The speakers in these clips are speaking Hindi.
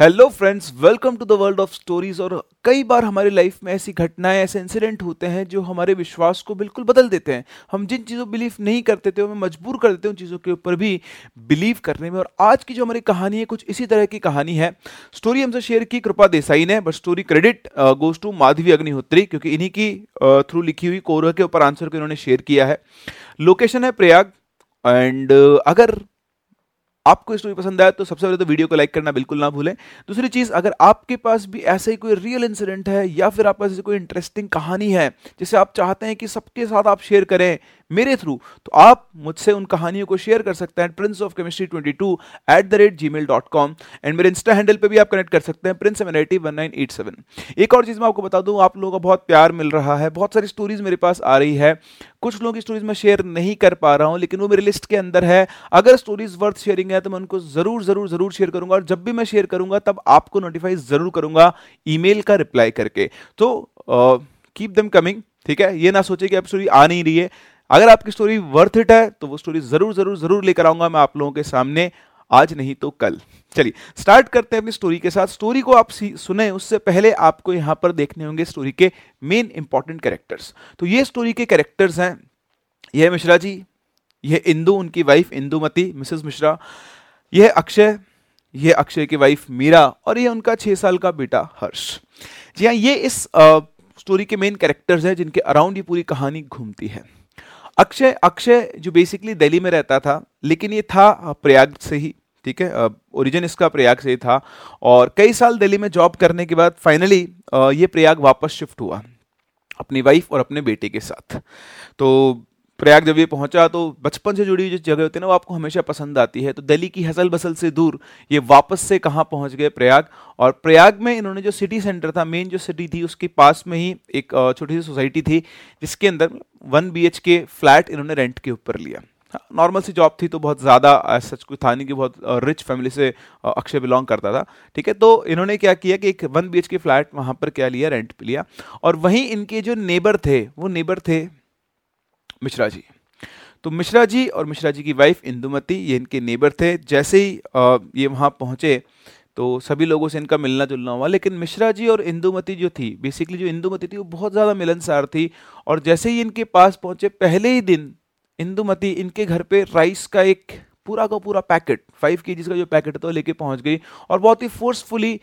Hello friends welcome to the world of stories और कई बार हमारी लाइफ में ऐसी घटनाएँ, ऐसे इंसिडेंट होते हैं जो हमारे विश्वास को बिल्कुल बदल देते हैं। हम जिन चीज़ों बिलीव नहीं करते थे हमें मजबूर कर देते हैं, उन चीज़ों के ऊपर भी बिलीव करने में। और आज की जो हमारी कहानी है, कुछ इसी तरह की कहानी है। स्टोरी हमसे शेयर की कृपा देसाई ने but story credit goes to Madhavi Agnihotri, क्योंकि इन्हीं की थ्रू लिखी हुई कोरह के ऊपर आंसर को इन्होंने शेयर किया है। लोकेशन है प्रयाग एंड अगर आपको स्टोरी पसंद आया तो सबसे पहले तो वीडियो को लाइक करना बिल्कुल ना भूलें। दूसरी चीज़, अगर आपके पास भी ऐसा ही कोई रियल इंसिडेंट है या फिर आपके पास ऐसी कोई इंटरेस्टिंग कहानी है जिसे आप चाहते हैं कि सबके साथ आप शेयर करें मेरे थ्रू तो आप मुझसे उन कहानियों को शेयर कर सकते हैं Prince of Chemistry twenty two at the rate Gmail dot com and मेरे इंस्टा हैंडल पे भी आप कनेक्ट कर सकते हैं Prince M one nine eight seven एक और चीज़ मैं आपको बता दूँ, आप लोगों का बहुत प्यार मिल रहा है, बहुत सारी स्टोरीज मेरे पास आ रही है। कुछ लोगों की स्टोरीज मैं शेयर नहीं कर पा रहा हूँ, लेकिन वो मेरे लिस्ट के अंदर है। अगर स्टोरीज वर्थ शेयरिंग है तो मैं उनको ज़रूर ज़रूर ज़रूर शेयर करूँगा और जब भी मैं शेयर करूँगा, तब आपको नोटिफाई ज़रूर करूँगा ईमेल का रिप्लाई करके। तो कीप दम कमिंग ठीक है? ये ना सोचे कि अब स्टोरी आ नहीं रही है। अगर आपकी स्टोरी वर्थ इट है तो वो स्टोरी ज़रूर ज़रूर ज़रूर लेकर आऊँगा मैं आप लोगों के सामने आज नहीं तो कल। चलिए स्टार्ट करते हैं अपनी स्टोरी के साथ। स्टोरी को आप सुने उससे पहले आपको यहाँ पर देखने होंगे स्टोरी के मेन इंपॉर्टेंट कैरेक्टर्स तो ये स्टोरी के कैरेक्टर्स हैं यह मिश्रा जी यह इंदू उनकी वाइफ इंदुमती मिसेस मिश्रा यह अक्षय यह अक्षय की वाइफ मीरा और यह उनका छह साल का बेटा हर्ष। जी हाँ ये इस आ, स्टोरी के मेन कैरेक्टर्स हैं जिनके अराउंड ये पूरी कहानी घूमती है। अक्षय अक्षय जो बेसिकली दिल्ली में रहता था, लेकिन ये था प्रयाग से ही, ठीक है? ओरिजिन इसका प्रयाग से ही था और कई साल दिल्ली में जॉब करने के बाद फाइनली ये प्रयाग वापस शिफ्ट हुआ, अपनी वाइफ और अपने बेटे के साथ। तो प्रयाग जब ये पहुँचा तो बचपन से जुड़ी जो जगह होती है ना, वो आपको हमेशा पसंद आती है। तो दिल्ली की हसल बसल से दूर, ये वापस से कहाँ पहुँच गए प्रयाग? और प्रयाग में इन्होंने जो सिटी सेंटर था मेन जो सिटी थी, उसके पास में ही एक छोटी सी सोसाइटी थी, जिसके अंदर वन बी के फ्लैट इन्होंने रेंट के ऊपर लिया। नॉर्मल सी जॉब थी तो बहुत ज़्यादा सच कुछ था नहीं कि बहुत रिच फैमिली से अक्षय बिलोंग करता था। ठीक है तो इन्होंने क्या किया कि एक वन बी के फ्लैट वहाँ पर क्या लिया रेंट पे लिया। और वहीं इनके जो नेबर थे, वो नेबर थे मिश्रा जी। तो मिश्रा जी और मिश्रा जी की वाइफ इंदुमती, ये इनके नेबर थे। जैसे ही ये वहाँ पहुँचे तो सभी लोगों से इनका मिलना जुलना हुआ। लेकिन मिश्रा जी और इंदुमती जो थी बेसिकली जो इंदुमती थी, वो बहुत ज़्यादा मिलनसार थी। और जैसे ही इनके पास पहुँचे, पहले ही दिन इंदुमती इनके घर पे राइस का एक पूरा का पूरा पैकेट फाइव के का जो पैकेट था, वो लेके पहुँच गई। और बहुत ही फोर्सफुली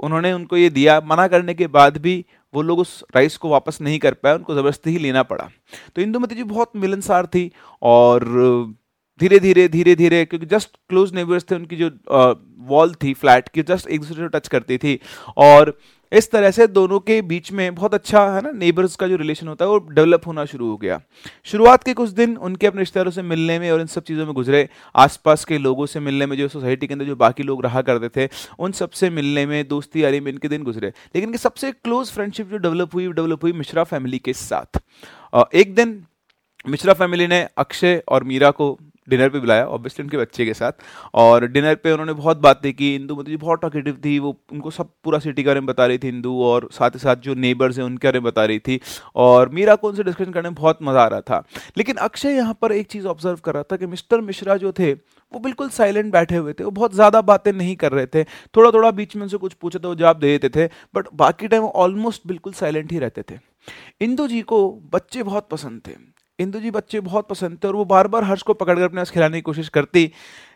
उन्होंने उनको ये दिया। मना करने के बाद भी वो लोग उस राइस को वापस नहीं कर पाए, उनको ज़बरदस्ती ही लेना पड़ा। तो इंदुमती जी बहुत मिलनसार थी और धीरे धीरे धीरे धीरे, क्योंकि जस्ट क्लोज नेबर्स थे, उनकी जो वॉल थी फ्लैट की जस्ट एक दूसरे को टच करती थी। और इस तरह से दोनों के बीच में बहुत अच्छा है ना नेबर्स का जो रिलेशन होता है, वो डेवलप होना शुरू हो गया। शुरुआत के कुछ दिन उनके अपने रिश्तेदारों से मिलने में और इन सब चीज़ों में गुजरे। आसपास के लोगों से मिलने में, जो सोसाइटी के अंदर जो बाकी लोग रहा करते थे, उन सबसे मिलने में, दोस्ती यारी में इनके दिन गुजरे। लेकिन सबसे क्लोज फ्रेंडशिप जो डेवलप हुई डेवलप हुई मिश्रा फैमिली के साथ। एक दिन मिश्रा फैमिली ने अक्षय और मीरा को डिनर पे बुलाया ऑब्वियसली उनके बच्चे के साथ। और डिनर पे उन्होंने बहुत बातें की। इंदू मतलब बहुत टॉकेटिव थी, वो उनको सब पूरा सिटी के बारे में बता रही थी इंदू, और साथ ही साथ जो नेबर्स हैं उनके बारे में बता रही थी। और मीरा को उनसे डिस्कशन करने में बहुत मज़ा आ रहा था। लेकिन अक्षय यहाँ पर एक चीज़ ऑब्ज़र्व कर रहा था कि मिस्टर मिश्रा जो थे, वो बिल्कुल साइलेंट बैठे हुए थे। वो बहुत ज़्यादा बातें नहीं कर रहे थे। थोड़ा थोड़ा बीच में उनसे कुछ पूछे तो वो जवाब दे देते थे बट बाकी टाइम ऑलमोस्ट बिल्कुल साइलेंट ही रहते थे। इंदू जी को बच्चे बहुत पसंद थे। इंदु जी बच्चे बहुत पसंद थे और वो बार बार हर्ष को पकड़कर अपने पास खिलाने की कोशिश करती।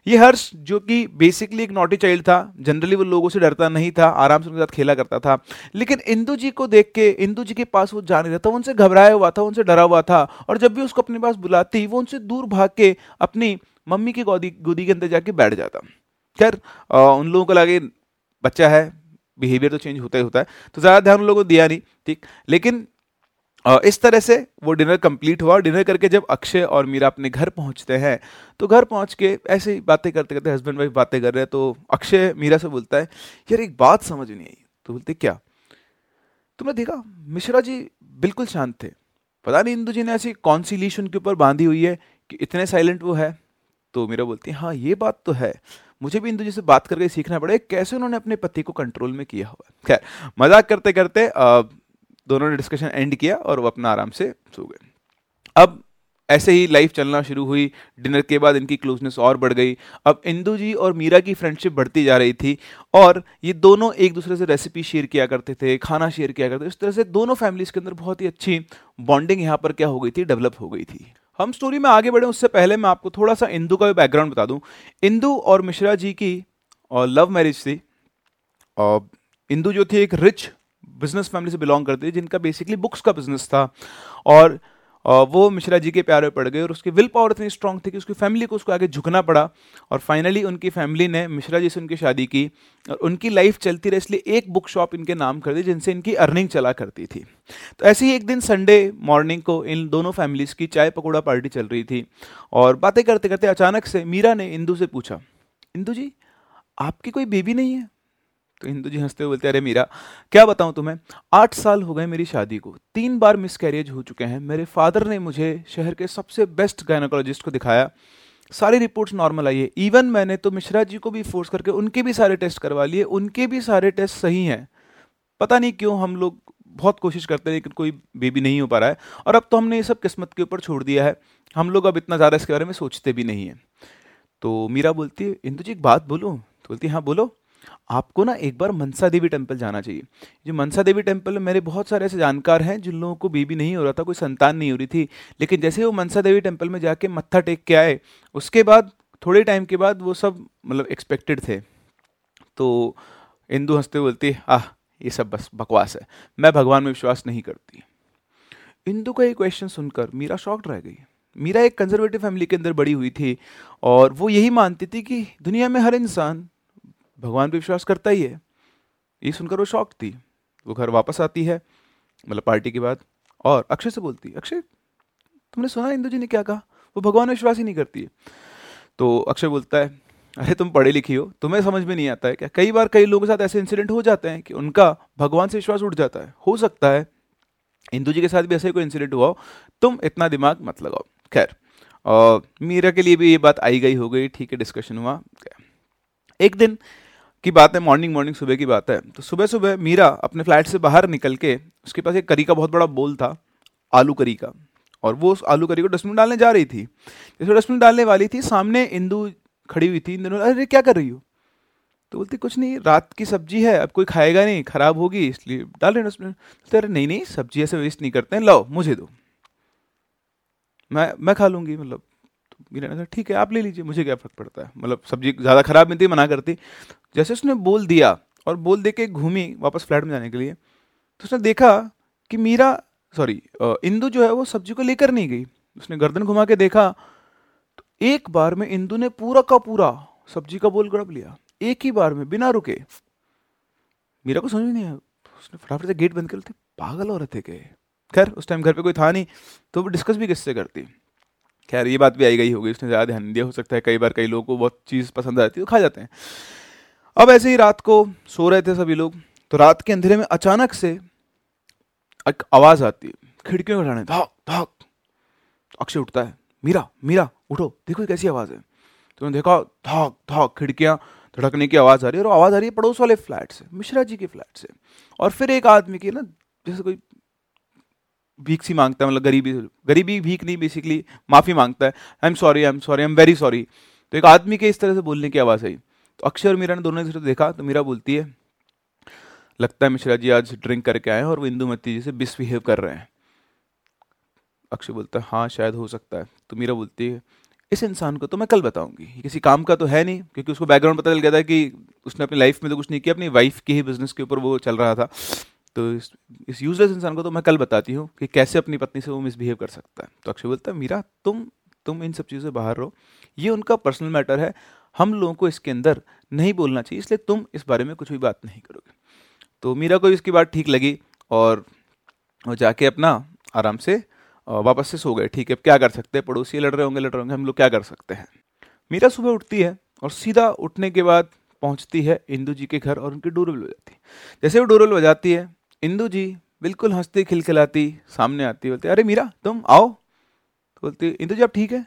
ये हर्ष, जो कि बेसिकली एक नोटी चाइल्ड था जनरली वो लोगों से डरता नहीं था, आराम से उनके साथ खेला करता था। लेकिन इंदु जी को देख के, इंदु जी के पास वो जा नहीं रहता उनसे घबराया हुआ था उनसे डरा हुआ था और जब भी उसको अपने पास बुलाती, वो उनसे दूर भाग के अपनी मम्मी की गोदी गोदी के अंदर जाके बैठ जाता। खैर उन लोगों को लगे बच्चा है बिहेवियर तो चेंज होता ही होता है तो ज़्यादा ध्यान उन लोगों को दिया नहीं, ठीक? लेकिन इस तरह से वो डिनर कंप्लीट हुआ डिनर करके जब अक्षय और मीरा अपने घर पहुँचते हैं तो घर पहुँच के ऐसे ही बातें करते करते हस्बैंड वाइफ बातें कर रहे हैं तो अक्षय मीरा से बोलता है, यार एक बात समझ नहीं आई। तो बोलते, क्या? तुमने देखा, मिश्रा जी बिल्कुल शांत थे। पता नहीं इंदू जी ने ऐसी कौन सी लीश उनके ऊपर बांधी हुई है कि इतने साइलेंट वो है। तो मीरा बोलती है हाँ ये बात तो है। मुझे भी इंदू जी से बात करके सीखना पड़ेगा, कैसे उन्होंने अपने पति को कंट्रोल में किया हुआ खैर, मज़ाक करते करते दोनों ने डिस्कशन एंड किया और वो अपना आराम से सो गए। अब ऐसे ही लाइफ चलना शुरू हुई। डिनर के बाद इनकी क्लोजनेस और बढ़ गई। अब इंदू जी और मीरा की फ्रेंडशिप बढ़ती जा रही थी और ये दोनों एक दूसरे से रेसिपी शेयर किया करते थे, खाना शेयर किया करते थे। इस तरह से दोनों फैमिलीज़ के अंदर बहुत ही अच्छी बॉन्डिंग यहाँ पर क्या हो गई थी? डेवलप हो गई थी। हम स्टोरी में आगे बढ़े, उससे पहले मैं आपको थोड़ा सा इंदू का भी बैकग्राउंड बता दूँ। इंदू और मिश्रा जी की, और लव मैरिज थी। और इंदू जो थी एक रिच बिज़नेस फैमिली से बिलोंग करती थी, जिनका बेसिकली बुक्स का बिज़नेस था। और वो मिश्रा जी के प्यारे पड़ गए और उसकी विल पावर इतनी स्ट्रांग थी कि उसकी फैमिली को उसको आगे झुकना पड़ा। और फाइनली उनकी फैमिली ने, मिश्रा जी से उनकी शादी की और उनकी लाइफ चलती रही, इसलिए एक बुक शॉप इनके नाम कर दी, जिनसे इनकी अर्निंग चला करती थी। तो ऐसे ही एक दिन संडे मॉर्निंग को इन दोनों फैमिलीज़ की चाय पकौड़ा पार्टी चल रही थी और बातें करते करते अचानक से मीरा ने इंदू से पूछा, इंदू जी, आपकी कोई बेबी नहीं है? तो हिंदू जी हँसते हुए बोलते, अरे मीरा, क्या बताऊँ तुम्हें? आठ साल हो गए मेरी शादी को। तीन बार मिस कैरियज हो चुके हैं। मेरे फादर ने मुझे शहर के सबसे बेस्ट गायनोकोलॉजिस्ट को दिखाया। सारी रिपोर्ट्स नॉर्मल आई है। इवन मैंने तो मिश्रा जी को भी फोर्स करके उनके भी सारे टेस्ट करवा लिए। उनके भी सारे टेस्ट सही हैं। पता नहीं क्यों हम लोग बहुत कोशिश करते हैं लेकिन कोई बेबी नहीं हो पा रहा है। और अब तो हमने ये सब किस्मत के ऊपर छोड़ दिया है। हम लोग अब इतना ज़्यादा इसके बारे में सोचते भी नहीं हैं। तो मीरा बोलती है, इंदु जी, एक बात बोलूँ? तो बोलती है हाँ बोलो। आपको ना एक बार मनसा देवी टेंपल जाना चाहिए। जो मनसा देवी टेंपल में मेरे बहुत सारे ऐसे जानकार हैं, जिन लोगों को बेबी नहीं हो रहा था, कोई संतान नहीं हो रही थी। लेकिन जैसे वो मनसा देवी टेंपल में जाके मत्था टेक के आए, उसके बाद, थोड़े टाइम के बाद वो सब मतलब एक्सपेक्टेड थे। तो इंदू हँसते बोलती, आह, ये सब बस बकवास है। मैं भगवान में विश्वास नहीं करती। इंदू का ये क्वेश्चन सुनकर मीरा शॉक्ड रह गई। मीरा एक कंजर्वेटिव फैमिली के अंदर बड़ी हुई थी और वो यही मानती थी कि दुनिया में हर इंसान भगवान पे विश्वास करता ही है। ये सुनकर वो शॉक थी। वो घर वापस आती है मतलब पार्टी के बाद, और अक्षय से बोलती है, अक्षय, तुमने सुना इंदु जी ने क्या कहा? वो भगवान में विश्वास ही नहीं करती है। तो अक्षय बोलता है, अरे, तुम पढ़े लिखी हो। तुम्हें समझ में नहीं आता है क्या? कई बार कई लोगों के साथ ऐसे इंसिडेंट हो जाते हैं कि उनका भगवान से विश्वास उठ जाता है। हो सकता है इंदु जी के साथ भी ऐसा कोई इंसिडेंट हुआ हो। तुम इतना दिमाग मत लगाओ। खैर, और मीरा के लिए भी ये बात आई गई, हो गई। ठीक है डिस्कशन हुआ। एक दिन की बात है मॉर्निंग मॉर्निंग सुबह की बात है। तो सुबह सुबह मीरा अपने फ्लैट से बाहर निकल के उसके पास एक करी का बहुत बड़ा बोल था, आलू करी का। और वो उस आलू करी को डस्टबिन डालने जा रही थी। जैसे डस्टबिन डालने वाली थी, सामने इंदू खड़ी हुई थी इंदू अरे, क्या कर रही हो? तो बोलती, कुछ नहीं, रात की सब्ज़ी है, अब कोई खाएगा नहीं, खराब होगी, इसलिए डाल रहे डस्टबिन तो अरे, नहीं नहीं, सब्ज़ी ऐसे वेस्ट नहीं करते हैं, लाओ, मुझे दो। मैं मैं खा लूँगी मतलब तो ने कहा ठीक है, आप ले लीजिए, मुझे क्या फ़र्क पड़ता है? मतलब सब्ज़ी ज़्यादा ख़राब मिलती मना करती। जैसे उसने बोल दिया और बोल दे के घूमी वापस फ्लैट में जाने के लिए तो उसने देखा कि मीरा, सॉरी इंदू जो है वो सब्ज़ी को लेकर नहीं गई। उसने गर्दन घुमा के देखा तो एक बार में इंदू ने पूरा का पूरा सब्ज़ी का बोल गड़प लिया। एक ही बार में, बिना रुके। मीरा को समझ नहीं आया। उसने फटाफट से गेट बंद कर लेते पागल हो रहे थे के खैर, उस टाइम घर पे कोई था नहीं तो वो डिस्कस भी किससे करती? खैर, ये बात भी आई गई होगी, उसने ज़्यादा ध्यान दिया, हो सकता है कई बार कई लोगों को बहुत चीज़ पसंद आती है तो खा जाते हैं। अब ऐसे ही रात को सो रहे थे सभी लोग तो रात के अंधेरे में अचानक से एक आवाज़ आती है, खिड़कियों में उठाने धाक धाक। अक्षय उठता है, मीरा मीरा, उठो, देखो कैसी आवाज़ है। तो उन्होंने देखा, धाक धाक, खिड़कियाँ धड़कने की आवाज़ आ रही है और आवाज़ आ रही है पड़ोस वाले फ्लैट से, मिश्रा जी के फ्लैट से। और फिर एक आदमी की ना, जैसे कोई भीख सी माँगता है मतलब गरीबी गरीबी भीख नहीं बेसिकली माफ़ी माँगता है। I am sorry I am sorry I am very sorry तो एक आदमी के इस तरह से बोलने की आवाज़ आई। तो अक्षय और मीरा ने दोनों ने देखा तो मीरा बोलती है, लगता है मिश्रा जी आज ड्रिंक करके आए हैं और वो इंदुमती जी से बिस्बिहेव कर रहे हैं। अक्षय बोलता है हाँ शायद हो सकता है। तो मीरा बोलती है, इस इंसान को तो मैं कल बताऊँगी। किसी काम का तो है नहीं, क्योंकि उसको बैकग्राउंड पता चल गया था कि उसने अपनी लाइफ में तो कुछ नहीं किया, अपनी वाइफ के ही बिज़नेस के ऊपर वो चल रहा था। तो इस इस यूजलेस इंसान को तो मैं कल बताती हूँ कि कैसे अपनी पत्नी से वो मिसबिहेव कर सकता है। तो अक्षय बोलता है, मीरा, तुम तुम इन सब चीज़ों से बाहर रहो। ये उनका पर्सनल मैटर है। हम लोगों को इसके अंदर नहीं बोलना चाहिए, इसलिए तुम इस बारे में कुछ भी बात नहीं करोगे। तो मीरा को इसकी बात ठीक लगी और वो जाके अपना आराम से वापस से सो गए। ठीक है क्या कर सकते हैं? पड़ोसी लड़ रहे होंगे, लड़ रहे होंगे, हम लोग क्या कर सकते हैं? मीरा सुबह उठती है और सीधा उठने के बाद पहुँचती है इंदू जी के घर और उनकी डोरबेल बजाती है। जैसे वो डोरबेल बजाती है इंदू जी बिल्कुल हंसती, खिलखिलाती, सामने आती, बोलती, अरे मीरा, तुम आओ। तो बोलती, इंदू जी, आप ठीक है?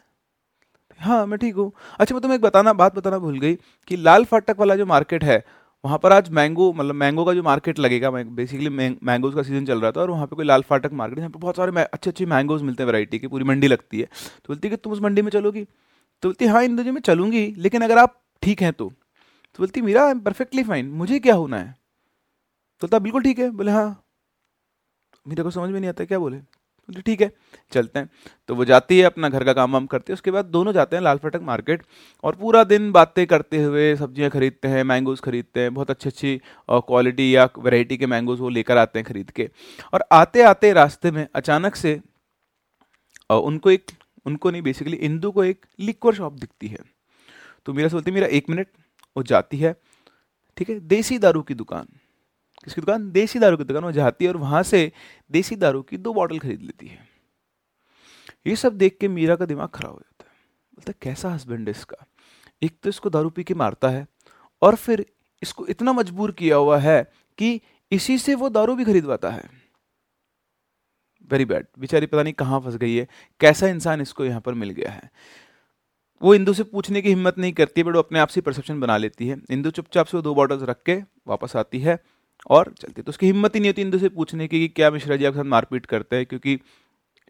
हाँ मैं ठीक हूँ। अच्छा मैं तुम्हें एक बताना, बात बताना भूल गई कि लाल फाटक वाला जो मार्केट है, वहाँ पर आज मैंगो मतलब मैंगो का जो मार्केट लगेगा बेसिकली मैंगोज का सीज़न चल रहा था और वहाँ पे कोई लाल फाटक मार्केट, यहाँ पे बहुत सारे अच्छे अच्छे मैंगोज मिलते हैं वैरायटी की, पूरी मंडी लगती है। तो बोलती है कि तुम उस मंडी में चलोगी? तो बोलती हाँ इंदु जी, मैं चलूँगी, लेकिन अगर आप ठीक हैं तो। तो बोलती Meera I am perfectly fine मुझे क्या होना है? तो बिल्कुल ठीक है। बोले हाँ। मीरा को समझ में नहीं आता क्या बोले? बोले, ठीक है, चलते हैं। तो वो जाती है, अपना घर का काम वाम करती है। उसके बाद दोनों जाते हैं लाल फटक मार्केट और पूरा दिन बातें करते हुए सब्ज़ियाँ खरीदते हैं, मैंगोज खरीदते हैं। बहुत अच्छी अच्छी क्वालिटी या वैरायटी के मैंगोज वो लेकर आते हैं खरीद के। और आते आते रास्ते में अचानक से उनको एक, उनको नहीं बेसिकली इंदू को एक लिक्वर शॉप दिखती है। तो मेरा सोचती मेरा, एक मिनट। वो जाती है, ठीक है, देसी दारू की दुकान। किसकी दुकान देसी दारू की दुकान वो जाती है और वहाँ से देसी दारू की दो बॉटल खरीद लेती है। ये सब देख के मीरा का दिमाग खराब हो जाता है। बोलता है, कैसा हस्बैंड है इसका? एक तो इसको दारू पी के मारता है और फिर इसको इतना मजबूर किया हुआ है कि इसी से वो दारू भी खरीदवाता है। वेरी बैड बेचारी पता नहीं कहाँ फंस गई है, कैसा इंसान इसको यहाँ पर मिल गया है। वो इंदू से पूछने की हिम्मत नहीं करती, बट वो अपने आप से परसेप्शन बना लेती है। इंदू चुपचाप से वो दो बॉटल्स रख के वापस आती है। और चलती तो उसकी हिम्मत ही नहीं होती इंदू से पूछने की कि क्या मिश्रा जी आपके साथ मारपीट करते हैं, क्योंकि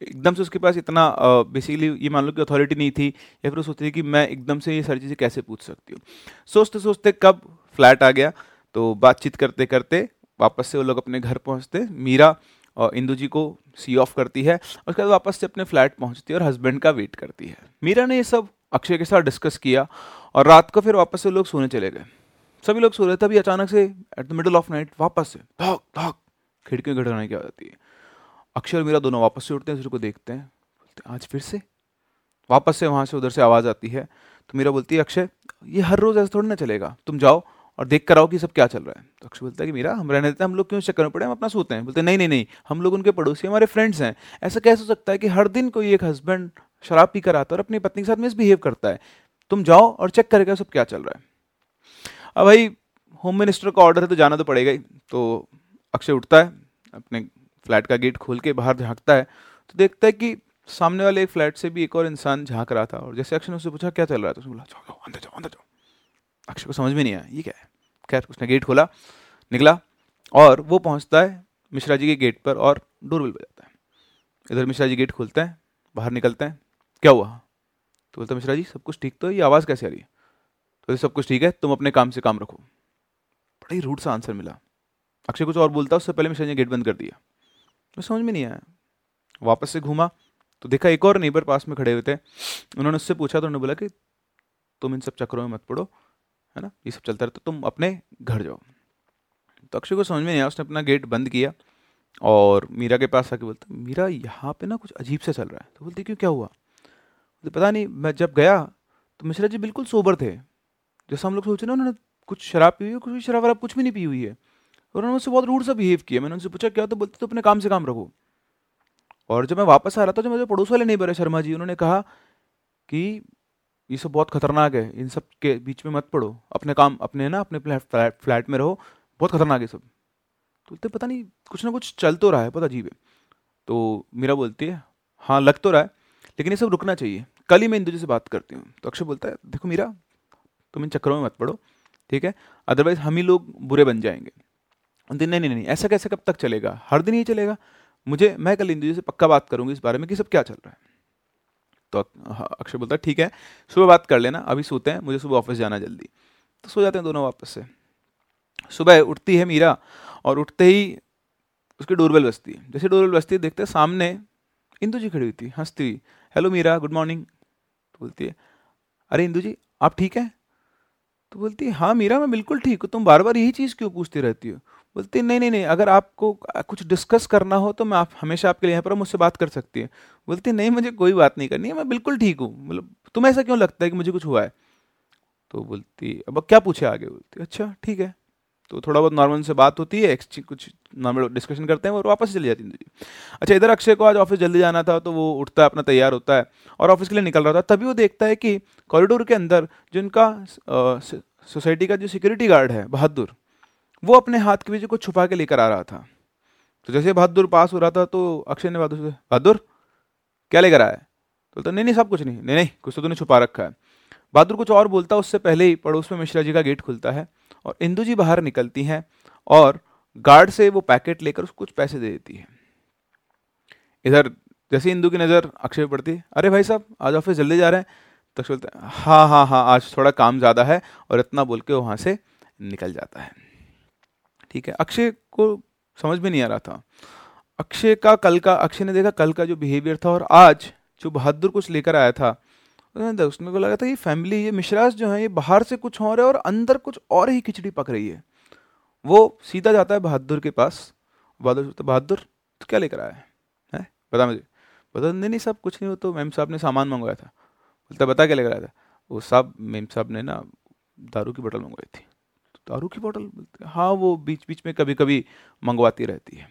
एकदम से उसके पास इतना बेसिकली ये मान लो कि अथॉरिटी नहीं थी, या फिर वो सोचती कि मैं एकदम से ये सारी चीज़ें कैसे पूछ सकती हूँ। सोचते सोचते कब फ्लैट आ गया तो बातचीत करते करते वापस से वो लोग अपने घर पहुँचते, मीरा और इंदू जी को सी ऑफ़ करती है उसके बाद वापस से अपने फ्लैट पहुँचती है और हस्बैंड का वेट करती है। मीरा ने ये सब अक्षय के साथ डिस्कस किया और रात को फिर वापस से लोग सोने चले गए। सभी लोग सो रहे थे अभी अचानक से at the middle of night वापस से, धक धक, खिड़कियों घटनाएँ क्या जाती है अक्षय और मीरा दोनों वापस से उठते हैं दूसरे को देखते हैं। बोलते आज फिर से? वापस से वहाँ से उधर से आवाज़ आती है। तो मीरा बोलती है, अक्षय, ये हर रोज़ ऐसा थोड़ी ना चलेगा। तुम जाओ और देख कर आओ कि सब क्या चल रहा है। तो अक्षय बोलता है कि, मीरा, हम रहने देते हैं, हम लोग क्यों चक्कर में पड़े हम अपना सोते हैं। बोलते नहीं नहीं नहीं, हम लोग उनके पड़ोसी, हमारे फ्रेंड्स हैं। ऐसा कैसे हो सकता है कि हर दिन कोई एक हस्बैंड शराब पी कर आता है और अपनी पत्नी के साथ मिसबिहेव करता है? तुम जाओ और चेक करेगा सब क्या चल रहा है। अब भाई होम मिनिस्टर का ऑर्डर है तो जाना तो पड़ेगा ही। तो अक्षय उठता है, अपने फ्लैट का गेट खोल के बाहर झांकता है। तो देखता है कि सामने वाले एक फ्लैट से भी एक और इंसान झाँक रहा था और जैसे अक्षय ने उससे पूछा, क्या चल रहा है? तो उसने बोला, जाओ अंदर जाओ अंदर जाओ। अक्षय को समझ में नहीं आया, ये क्या है? खैर, उसने गेट खोला, निकला और वो पहुँचता है मिश्रा जी के गेट पर और डोरबेल बजाता है। इधर मिश्रा जी गेट खोलते हैं, बाहर निकलते हैं। क्या हुआ? तो बोलता मिश्रा जी, सब कुछ ठीक तो ये आवाज़ कैसे आ रही है? तो सब कुछ ठीक है, तुम अपने काम से काम रखो। बड़ा ही रूट सा आंसर मिला। अक्षय कुछ और बोलता, उससे पहले मिश्रा ने गेट बंद कर दिया। तो समझ में नहीं आया। वापस से घूमा तो देखा एक और नेबर पास में खड़े हुए थे। उन्होंने उससे पूछा तो उन्होंने बोला कि, तुम इन सब चक्करों में मत पड़ो, है ना? ये सब चलता रहता तो तुम अपने घर जाओ। तो अक्षय को समझ में नहीं आया, उसने अपना गेट बंद किया और मीरा के पास आके बोलता, मीरा, यहाँ पे ना कुछ अजीब से चल रहा है। तो बोलती, क्यों, क्या हुआ? तो पता नहीं, मैं जब गया तो मिश्रा जी बिल्कुल सोबर थे। जैसा हम लोग सोचे ना उन्होंने कुछ शराब पी हुई है, कुछ शराब वराब कुछ भी नहीं पी हुई है। और उन्होंने मुझसे बहुत रूड सा बिहेव किया। मैंने उनसे पूछा, क्या तो बोलते तो अपने काम से काम रखो? और जब मैं वापस आ रहा था जो मेरे पड़ोस वाले नहीं बरे शर्मा जी, उन्होंने कहा कि ये सब बहुत खतरनाक है, इन सब के बीच में मत पड़ो। अपने काम, अपने ना, अपने फ्लैट में रहो। बहुत खतरनाक है सब। तो बोलते, पता नहीं, कुछ ना कुछ चल तो रहा है, बहुत अजीब है। तो मीरा बोलती है हाँ लग तो रहा है, लेकिन ये सब रुकना चाहिए। कल ही मैं इंदु जी से बात करती हूँ। तो अक्षय बोलता है, देखो मीरा तुम इन चक्करों में मत पड़ो, ठीक है? अदरवाइज़ हम ही लोग बुरे बन जाएँगे। नहीं नहीं नहीं, ऐसा कैसे कब तक चलेगा? हर दिन ही चलेगा। मुझे, मैं कल इंदू जी से पक्का बात करूँगी इस बारे में कि सब क्या चल रहा है। तो अक्षय बोलता है, ठीक है, सुबह बात कर लेना, अभी सोते हैं, मुझे सुबह ऑफ़िस जाना जल्दी। तो सो जाते हैं दोनों वापस से। सुबह उठती है मीरा और उठते ही उसकी डोरबेल बजती है। जैसे डोरबेल बजती है, देखते हैं सामने इंदू जी खड़ी हुई थी, हंसती हुई, हेलो मीरा, गुड मॉर्निंग तो बोलती है, अरे इंदू जी, आप ठीक हैं? तो बोलती है मीरा, मैं बिल्कुल ठीक हूँ, तुम बार बार यही चीज़ क्यों पूछती रहती हो? बोलती नहीं नहीं नहीं, अगर आपको कुछ डिस्कस करना हो तो मैं आप, हमेशा आपके लिए यहाँ पर मुझसे बात कर सकती है। बोलती नहीं, मुझे कोई बात नहीं करनी है, मैं बिल्कुल ठीक हूँ मतलब तुम्हें ऐसा क्यों लगता है कि मुझे कुछ हुआ है? तो बोलती अब क्या पूछे आगे? बोलती अच्छा ठीक है। तो थोड़ा बहुत नॉर्मल से बात होती है कुछ नॉर्मल डिस्कशन करते हैं और वापस चली जाती है अच्छा इधर अक्षय को आज ऑफ़िस जल्दी जाना था तो वो उठता है, अपना तैयार होता है और ऑफ़िस के लिए निकल रहा था। तभी वो देखता है कि कॉरिडोर के अंदर जिनका सोसाइटी का जो सिक्योरिटी गार्ड है, बहादुर, वो अपने हाथ के बीच कुछ छुपा के लेकर आ रहा था। तो जैसे बहादुर पास हो रहा था तो अक्षय ने बहादुर से, बहादुर, क्या लेकर आया? तो बोलता, नहीं नहीं, सब कुछ नहीं नहीं नहीं, कुछ तो तूने छुपा रखा है। बहादुर कुछ और बोलता उससे पहले ही पड़ोस में मिश्रा जी का गेट खुलता है और इंदू जी बाहर निकलती हैं और गार्ड से वो पैकेट लेकर उसको कुछ पैसे दे देती है। इधर जैसे इंदू की नज़र अक्षय पड़ती है, अरे भाई साहब, आज ऑफ़िस जल्दी जा रहे हैं। तो बोलते हैं हाँ हाँ हाँ आज थोड़ा काम ज़्यादा है और इतना बोल के वहाँ से निकल जाता है। ठीक है, अक्षय को समझ में नहीं आ रहा था। अक्षय का कल का, अक्षय ने देखा कल का जो बिहेवियर था और आज जो बहादुर कुछ लेकर आया था उसने को लगा था ये फैमिली ये मिश्रास जो है, ये बाहर से कुछ और है और अंदर कुछ और ही खिचड़ी पक रही है। वो सीधा जाता है बहादुर के पास। बहादुर तो बहादुर तो क्या लेकर आया है? बता मुझे। बता नहीं नहीं, सब कुछ नहीं हो तो मैम साहब ने सामान मंगवाया था। बोलता, बता क्या लेकर आया था? वो साहब, मेम साहब ने ना दारू की बोतल मंगवाई थी। दारू की बोतल? हाँ वो बीच बीच में कभी कभी मंगवाती रहती है।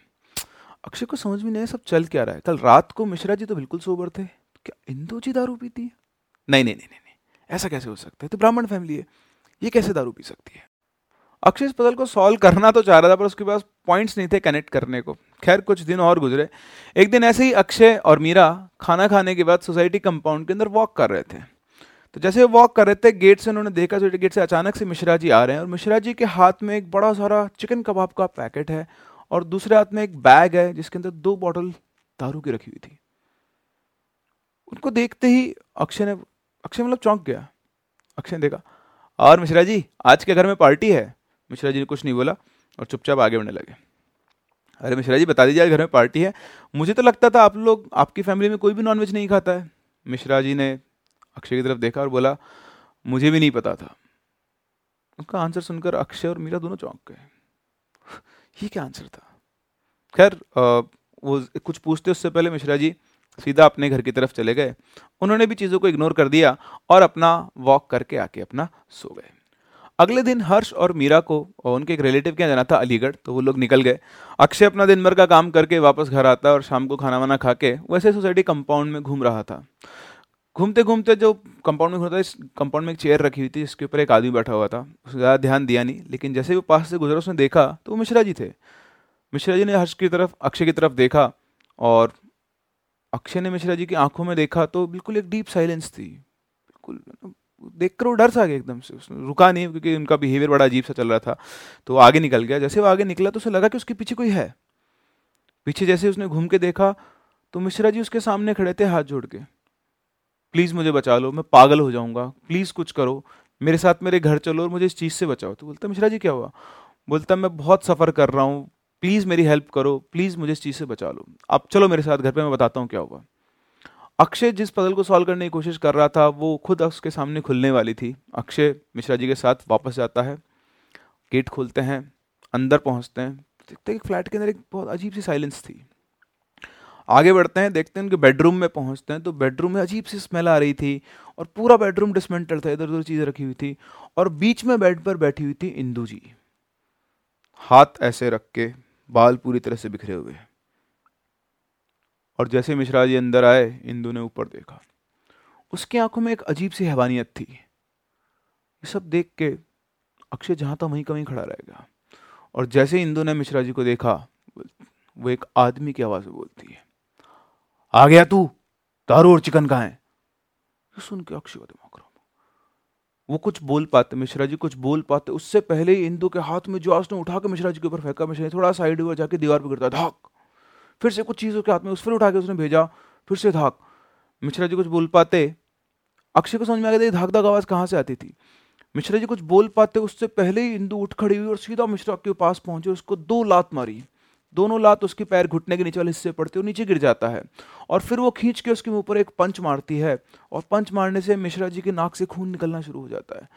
अक्षय को समझ में नहीं सब चल क्या रहा है? कल रात को मिश्रा जी तो बिल्कुल सोबर थे। क्या इंदू जी दारू पीती है? नहीं नहीं नहीं नहीं ऐसा कैसे हो सकता है? तो ब्राह्मण फैमिली है। ये कैसे दारू पी सकती है? अक्षय इस पजल को सॉल्व करना तो चाह रहा था, पर उसके पास पॉइंट्स नहीं थे कनेक्ट करने को। खैर, कुछ दिन और गुजरे। एक दिन ऐसे ही अक्षय और मीरा खाना खाने के बाद सोसाइटी कंपाउंड के अंदर वॉक कर रहे थे। तो जैसे वो वॉक कर रहे थे गेट से उन्होंने देखा सोसाइटी गेट से अचानक से मिश्रा जी आ रहे हैं, और मिश्रा जी के हाथ में एक बड़ा सारा चिकन कबाब का पैकेट है, और दूसरे हाथ में एक बैग है, जिसके अंदर दो बॉटल दारू की रखी हुई थी। उनको देखते ही अक्षय ने अक्षय मतलब चौंक गया। अक्षय ने देखा, और मिश्रा जी, आज के घर में पार्टी है। मिश्रा जी ने कुछ नहीं बोला और चुपचाप आगे बढ़ने लगे। अरे मिश्रा जी, बता दीजिए, आज घर में पार्टी है। मुझे तो लगता था आप लोग, आपकी फैमिली में कोई भी नॉनवेज नहीं खाता है। मिश्रा जी ने अक्षय की तरफ़ देखा और बोला, मुझे भी नहीं पता था। उसका आंसर सुनकर अक्षय और मीरा दोनों चौंक गए। ये क्या आंसर था? खैर वो कुछ पूछते उससे पहले मिश्रा जी सीधा अपने घर की तरफ़ चले गए। उन्होंने भी चीज़ों को इग्नोर कर दिया और अपना वॉक करके आके अपना सो गए। अगले दिन हर्ष और मीरा को, और उनके एक रिलेटिव के यहाँ जाना था अलीगढ़ तो वो लोग निकल गए। अक्षय अपना दिन भर का काम करके वापस घर आता और शाम को खाना वाना खा के वैसे सोसाइटी कंपाउंड में घूम रहा था। घूमते घूमते जो कंपाउंड में घूमता इस कंपाउंड में एक चेयर रखी हुई थी, जिसके ऊपर एक आदमी बैठा हुआ था। उसने ज़्यादा ध्यान दिया नहीं, लेकिन जैसे वो पास से गुजरा, उसने देखा तो वो मिश्रा जी थे। मिश्रा जी ने हर्ष की तरफ़, अक्षय की तरफ़ देखा और अक्षय ने मिश्रा जी की आँखों में देखा तो बिल्कुल एक डीप साइलेंस थी। बिल्कुल देख कर वो डर सा गया एकदम से। उसने रुका नहीं क्योंकि उनका बिहेवियर बड़ा अजीब सा चल रहा था। तो आगे निकल गया। जैसे वो आगे निकला तो उसे लगा कि उसके पीछे कोई है। पीछे जैसे उसने घूम के देखा तो मिश्रा जी उसके सामने खड़े थे हाथ जोड़ के। प्लीज़ मुझे बचा लो, मैं पागल हो जाऊँगा। प्लीज़ कुछ करो। मेरे साथ मेरे घर चलो और मुझे इस चीज़ से बचाओ। तो बोलता, मिश्रा जी, क्या हुआ? बोलता, मैं बहुत सफ़र कर रहा हूँ। प्लीज़ मेरी हेल्प करो, प्लीज़ मुझे इस चीज़ से बचा लो। अब चलो मेरे साथ घर पे मैं बताता हूँ क्या हुआ। अक्षय जिस पजल को सॉल्व करने की कोशिश कर रहा था, वो खुद उसके सामने खुलने वाली थी। अक्षय मिश्रा जी के साथ वापस जाता है। गेट खोलते हैं, अंदर पहुँचते हैं। देखते हैं कि फ्लैट के अंदर एक बहुत अजीब सी साइलेंस थी। आगे बढ़ते हैं, देखते हैं उनके बेडरूम में पहुँचते हैं तो बेडरूम में अजीब सी स्मेल आ रही थी और पूरा बेडरूम डिसमेंटल था इधर उधर चीज़ें रखी हुई थी और बीच में बेड पर बैठी हुई थी इंदू जी। हाथ ऐसे रख के बाल पूरी तरह से बिखरे हुए हैं। और जैसे मिश्रा जी अंदर आए, इंदू ने ऊपर देखा। उसकी आँखों में एक अजीब सी हैवानियत थी। ये सब देख के अक्षय जहाँ था वहीं का वहीं खड़ा रह गया। और जैसे इंदू ने मिश्रा जी को देखा, वो एक आदमी की आवाज़ में बोलती है, आ गया तू? दारू और चिकन कहा है? सुन के अक्षय का दिमाग वो कुछ बोल पाते, मिश्रा जी कुछ बोल पाते, उससे पहले ही इंदू के हाथ में जो उसने उठा के मिश्रा जी के ऊपर फेंका, मिश्रा जी थोड़ा साइड हुआ, जाके दीवार पर गिरता, धाक। फिर से कुछ चीज़ उसके हाथ में उस फिर उठा के उसने भेजा, फिर से धाक। मिश्रा जी कुछ बोल पाते, अक्षय को समझ में आ गया था धाक धाक आवाज़ कहाँ से आती थी। मिश्रा जी कुछ बोल पाते, उससे पहले ही इंदू उठ खड़ी हुई और सीधा मिश्रा के पास पहुँचे उसको दो लात मारी। दोनों लात उसके पैर घुटने के नीचे वाले हिस्से पड़ते और नीचे गिर जाता है। और फिर वो खींच के उसके ऊपर एक पंच मारती है और पंच मारने से मिश्रा जी के नाक से खून निकलना शुरू हो जाता है।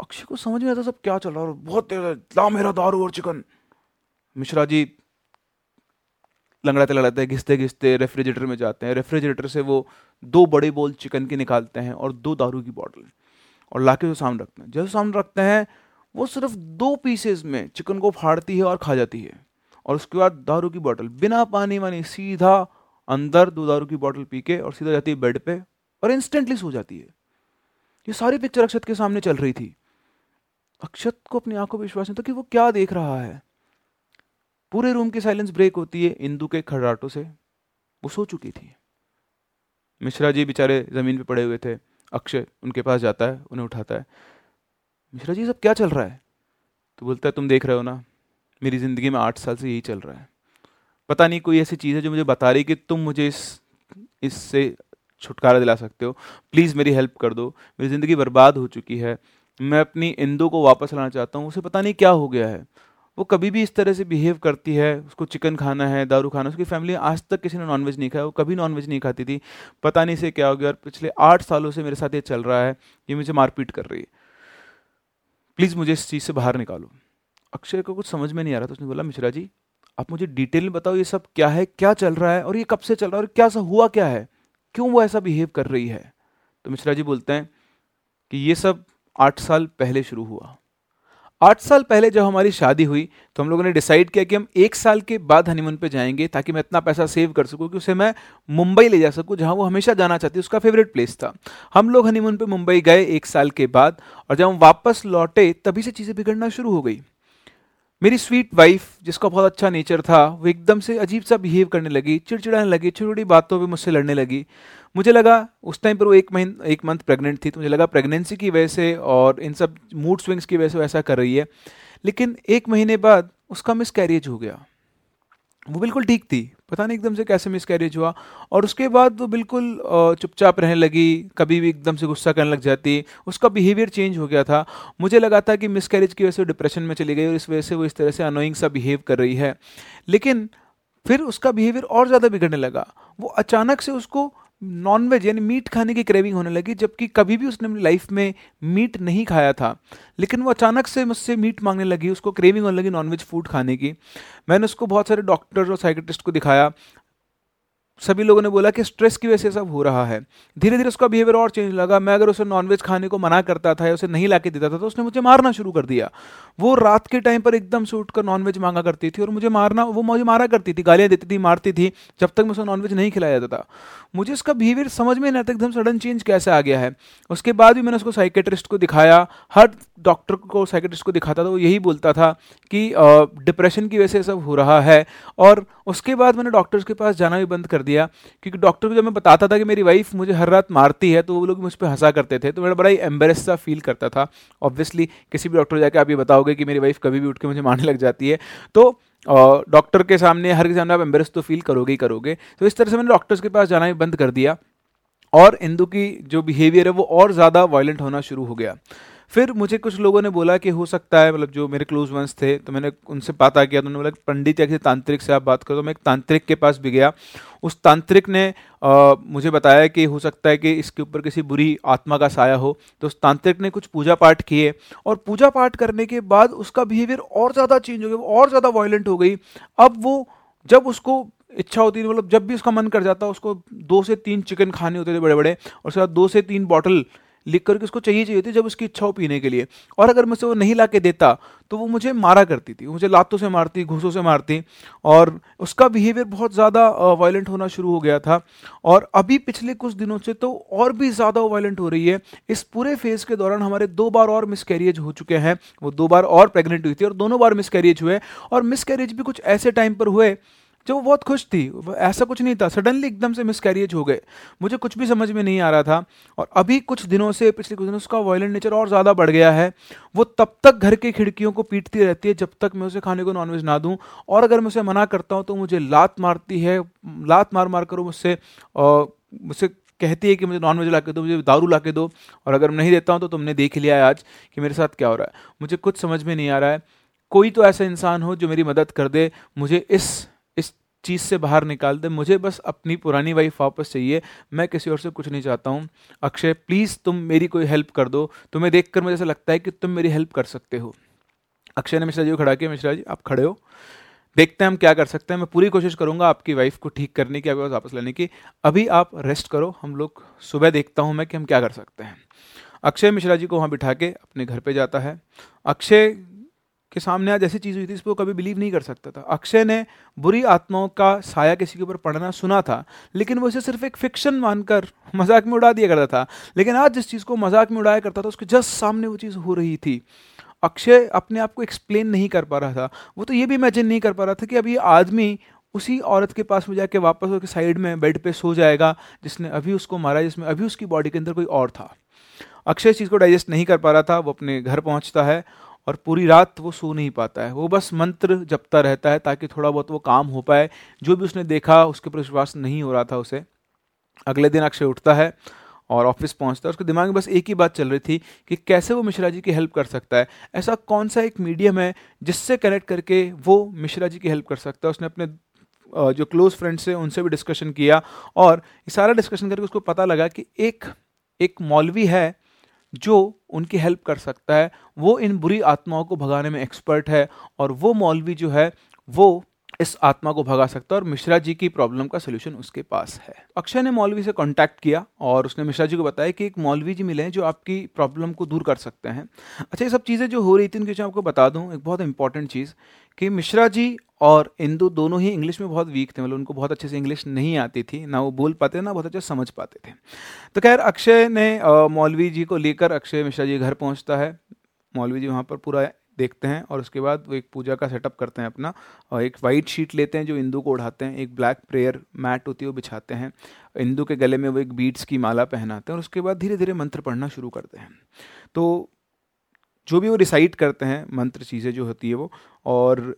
अक्षय को समझ में आता सब क्या चल रहा है बहुत ला मेरा दारू और चिकन। मिश्रा जी लंगड़ाते लंगड़ाते घिसते घिसते रेफ्रिजरेटर में जाते हैं। रेफ्रिजरेटर से वो दो बड़े बोल चिकन के निकालते हैं और दो दारू की बॉटल और लाके जो सामने रखते हैं। जैसे सामने रखते हैं, वो सिर्फ़ दो पीसेस में चिकन को फाड़ती है और खा जाती है। और उसके बाद दारू की बॉटल बिना पानी वानी, सीधा अंदर दो दारू की बॉटल पी के और सीधा जाती है बेड पे और इंस्टेंटली सो जाती है। ये सारी पिक्चर अक्षत के सामने चल रही थी। अक्षत को अपनी आँखों पर विश्वास नहीं था कि वो क्या देख रहा है। पूरे रूम की साइलेंस ब्रेक होती है इंदू के खड़राटों से। वो सो चुकी थी। मिश्रा जी बेचारे ज़मीन पे पड़े हुए थे। अक्षय उनके पास जाता है, उन्हें उठाता है। मिश्रा जी, सब क्या चल रहा है? तो बोलता है, तुम देख रहे हो ना? मेरी ज़िंदगी में आठ साल से यही चल रहा है। पता नहीं कोई ऐसी चीज़ है जो मुझे बता रही कि तुम मुझे इस, इससे छुटकारा दिला सकते हो। प्लीज़ मेरी हेल्प कर दो। मेरी ज़िंदगी बर्बाद हो चुकी है। मैं अपनी इंदो को वापस लाना चाहता हूँ। उसे पता नहीं क्या हो गया है। वो कभी भी इस तरह से बिहेव करती है। उसको चिकन खाना है, दारू खाना उसकी फैमिली आज तक किसी ने नॉनवेज नहीं खाया। वो कभी नॉनवेज नहीं खाती थी। पता नहीं से क्या हो गया और पिछले आठ सालों से मेरे साथ ये चल रहा है। ये मुझे मारपीट कर रही है। प्लीज़ मुझे इस चीज़ से बाहर निकालो। अक्षय को कुछ समझ में नहीं आ रहा था, उसने बोला, मिश्रा जी, आप मुझे डिटेल में बताओ ये सब क्या है, क्या चल रहा है और ये कब से चल रहा है और क्या सा हुआ क्या है? क्यों वो ऐसा बिहेव कर रही है? तो मिश्रा जी बोलते हैं कि ये सब आठ साल पहले शुरू हुआ। आठ साल पहले जब हमारी शादी हुई तो हम लोगों ने डिसाइड किया कि हम एक साल के बाद हनीमून पे जाएँगे ताकि मैं इतना पैसा सेव कर सकूँ कि उसे मैं मुंबई ले जा सकूँ, जहाँ वो हमेशा जाना चाहती उसका फेवरेट प्लेस था। हम लोग हनीमून पे मुंबई गए एक साल के बाद और जब हम वापस लौटे, तभी से चीज़ें बिगड़ना शुरू हो गई। मेरी स्वीट वाइफ जिसका बहुत अच्छा नेचर था, वो एकदम से अजीब सा बिहेव करने लगी, चिड़चिड़ाने लगी छोटी छोटी बातों पर मुझसे लड़ने लगी। मुझे लगा, उस टाइम पर वो एक महीने, एक मंथ प्रेग्नेंट थी तो मुझे लगा प्रेगनेंसी की वजह से और इन सब मूड स्विंग्स की वजह से वैसा कर रही है। लेकिन एक महीने बाद उसका मिस कैरियज हो गया। वो बिल्कुल ठीक थी। पता नहीं एकदम से कैसे मिस कैरेज हुआ और उसके बाद वो बिल्कुल चुपचाप रहने लगी, कभी भी एकदम से गुस्सा करने लग जाती, उसका बिहेवियर चेंज हो गया था। मुझे लगा था कि मिस कैरेज की वजह से डिप्रेशन में चली गई और इस वजह से वो इस तरह से अनोइंग सा बिहेव कर रही है। लेकिन फिर उसका बिहेवियर और ज़्यादा बिगड़ने लगा। वो अचानक से उसको नॉनवेज यानी मीट खाने की क्रेविंग होने लगी, जबकि कभी भी उसने अपनी लाइफ में मीट नहीं खाया था। लेकिन वो अचानक से मुझसे मीट मांगने लगी, उसको क्रेविंग होने लगी नॉनवेज फ़ूड खाने की। मैंने उसको बहुत सारे डॉक्टर और साइकेट्रिस्ट को दिखाया। सभी लोगों ने बोला कि स्ट्रेस की वजह से सब हो रहा है। धीरे धीरे उसका बिहेवियर और चेंज लगा। मैं अगर उसे नॉनवेज खाने को मना करता था या उसे नहीं ला देता था तो उसने मुझे मारना शुरू कर दिया। वो रात के टाइम पर एकदम से उठकर नॉनवेज मांगा करती थी और मुझे मारना, वो मुझे मारा करती थी, गालियाँ देती थी, मारती थी, जब तक मैं उसे नॉनवेज नहीं खिलाया जाता था। मुझे उसका बिहेवियर समझ में नहीं आता एकदम सडन चेंज कैसे आ गया है। उसके बाद भी मैंने उसको साइकेट्रिस्ट को दिखाया। हर डॉक्टर को, साइकेट्रिस्ट को दिखाता था, वो यही बोलता था कि डिप्रेशन की वजह से सब हो रहा है। और उसके बाद मैंने डॉक्टर्स के पास जाना भी बंद कर दिया, क्योंकि डॉक्टर को जब मैं बताता था कि मेरी वाइफ मुझे हर रात मारती है तो वो लोग मुझ पर हंसा करते थे तो मेरा बड़ा ही एम्बेरस सा फील करता था। ऑब्वियसली किसी भी डॉक्टर जाकर आप ये बताओगे कि मेरी वाइफ कभी भी उठ के मुझे मारने लग जाती है तो डॉक्टर के सामने, हर के सामने आप एम्बेस तो फील करोगे ही करोगे। तो इस तरह से मैंने डॉक्टर्स के पास जाना भी बंद कर दिया, और इंदू की जो बिहेवियर है वो और ज़्यादा वायलेंट होना शुरू हो गया। फिर मुझे कुछ लोगों ने बोला कि हो सकता है मतलब जो मेरे क्लोज वंस थे तो मैंने उनसे बात किया तो उन्होंने बोला पंडित या किसी तांत्रिक से आप बात करो। तो मैं एक तांत्रिक के पास भी गया। उस तांत्रिक ने आ, मुझे बताया कि हो सकता है कि इसके ऊपर किसी बुरी आत्मा का साया हो। तो उस तांत्रिक ने कुछ पूजा पाठ किए और पूजा पाठ करने के बाद उसका बिहेवियर और ज़्यादा चेंज हो गया और ज़्यादा वायलेंट हो गई। अब वो जब उसको इच्छा होती थी मतलब जब भी उसका मन कर जाता उसको दो से तीन चिकन खाने होते थे बड़े बड़े और उसके बाद दो से तीन बॉटल लिख करके उसको चाहिए चाहिए थी जब उसकी इच्छा हो पीने के लिए। और अगर मुझसे वो नहीं ला के देता तो वो मुझे मारा करती थी मुझे लातों से मारती, घूसों से मारती। और उसका बिहेवियर बहुत ज़्यादा वायलेंट होना शुरू हो गया था। और अभी पिछले कुछ दिनों से तो और भी ज़्यादा वायलेंट हो रही है। इस पूरे फ़ेज़ के दौरान हमारे दो बार और मिसकैरियज हो चुके हैं। वो दो बार और प्रेग्नेंट हुई थी और दोनों बार मिसकैरियज हुए। और मिसकैरियज भी कुछ ऐसे टाइम पर हुए वो बहुत खुश थी ऐसा कुछ नहीं था। सडनली एकदम से मिसकैरियज हो गए। मुझे कुछ भी समझ में नहीं आ रहा था। और अभी कुछ दिनों से, पिछले कुछ दिनों उसका वायलेंट नेचर और ज़्यादा बढ़ गया है। वो तब तक घर की खिड़कियों को पीटती रहती है, जब तक मैं उसे खाने को नॉनवेज ना दूँ। और अगर मैं उसे मना करता हूँ तो मुझे लात मारती है। लात मार मार कर मुझसे मुझसे कहती है कि मुझे नॉन वेज ला के दो, मुझे दारू ला के दो। और अगर नहीं देता हूँ तो तुमने देख लिया है आज कि मेरे साथ क्या हो रहा है। मुझे कुछ समझ में नहीं आ रहा है। कोई तो ऐसा इंसान हो जो मेरी मदद कर दे। मुझे इस चीज़ से बाहर निकाल दे। मुझे बस अपनी पुरानी वाइफ वापस चाहिए। मैं किसी और से कुछ नहीं चाहता हूँ। अक्षय प्लीज़ तुम मेरी कोई हेल्प कर दो। तुम्हें देख कर मुझे ऐसा लगता है कि तुम मेरी हेल्प कर सकते हो। अक्षय ने मिश्रा जी को खड़ा किया। मिश्रा जी, आप खड़े हो। देखते हैं हम क्या कर सकते हैं। मैं पूरी कोशिश करूँगा आपकी वाइफ को ठीक करने की, आपके पास वापस लेने की। अभी आप रेस्ट करो। हम लोग सुबह देखता हूँ मैं कि हम क्या कर सकते हैं। अक्षय मिश्रा जी को वहाँ बिठा के अपने घर पे जाता है। अक्षय के सामने आज ऐसी चीज़ हुई थी इस पर कभी बिलीव नहीं कर सकता था। अक्षय ने बुरी आत्माओं का साया किसी के ऊपर पढ़ना सुना था, लेकिन वो इसे सिर्फ़ एक फिक्शन मानकर मज़ाक में उड़ा दिया करता था। लेकिन आज जिस चीज़ को मज़ाक में उड़ाया करता था, उसके जस्ट सामने वो चीज़ हो रही थी। अक्षय अपने आप को एक्सप्लेन नहीं कर पा रहा था। वो तो ये भी इमेजिन नहीं कर पा रहा था कि अभी आदमी उसी औरत के पास में जाके वापस होकर साइड में बेड पे सो जाएगा, जिसने अभी उसको मारा, जिसमें अभी उसकी बॉडी के अंदर कोई और था। अक्षय इस चीज़ को डाइजेस्ट नहीं कर पा रहा था, वो अपने घर पहुँचता है और पूरी रात वो सो नहीं पाता है। वो बस मंत्र जपता रहता है ताकि थोड़ा बहुत वो काम हो पाए। जो भी उसने देखा, उसके ऊपर विश्वास नहीं हो रहा था उसे। अगले दिन अक्षय उठता है और ऑफ़िस पहुँचता है। उसके दिमाग में बस एक ही बात चल रही थी कि कैसे वो मिश्रा जी की हेल्प कर सकता है। ऐसा कौन सा एक मीडियम है जिससे कनेक्ट करके वो मिश्रा जी की हेल्प कर सकता है? उसने अपने जो क्लोज फ्रेंड्स हैं, उनसे भी डिस्कशन किया और सारा डिस्कशन करके उसको पता लगा कि एक एक मौलवी है जो उनकी हेल्प कर सकता है, वो इन बुरी आत्माओं को भगाने में एक्सपर्ट है और वो मौलवी जो है, वो इस आत्मा को भगा सकता है और मिश्रा जी की प्रॉब्लम का सोल्यूशन उसके पास है। अक्षय ने मौलवी से कांटेक्ट किया और उसने मिश्रा जी को बताया कि एक मौलवी जी मिले हैं जो आपकी प्रॉब्लम को दूर कर सकते हैं। अच्छा ये सब चीज़ें जो हो रही थी, इनकी आपको बता दूँ, एक बहुत इंपॉर्टेंट चीज़ कि मिश्रा जी और इंदू दोनों ही इंग्लिश में बहुत वीक थे मतलब उनको बहुत अच्छे से इंग्लिश नहीं आती थी, ना वो बोल पाते, ना बहुत अच्छे समझ पाते थे। तो खैर, अक्षय ने मौलवी जी को लेकर अक्षय मिश्रा जी घर पहुँचता है। मौलवी जी वहाँ पर पूरा देखते हैं और उसके बाद वो एक पूजा का सेटअप करते हैं अपना। और एक वाइट शीट लेते हैं जो इंदू को उड़ाते हैं, एक ब्लैक प्रेयर मैट होती है, वो बिछाते हैं। इंदू के गले में वो एक बीट्स की माला पहनाते हैं और उसके बाद धीरे धीरे मंत्र पढ़ना शुरू करते हैं। तो जो भी वो रिसाइट करते हैं, मंत्र चीज़ें जो होती है वो, और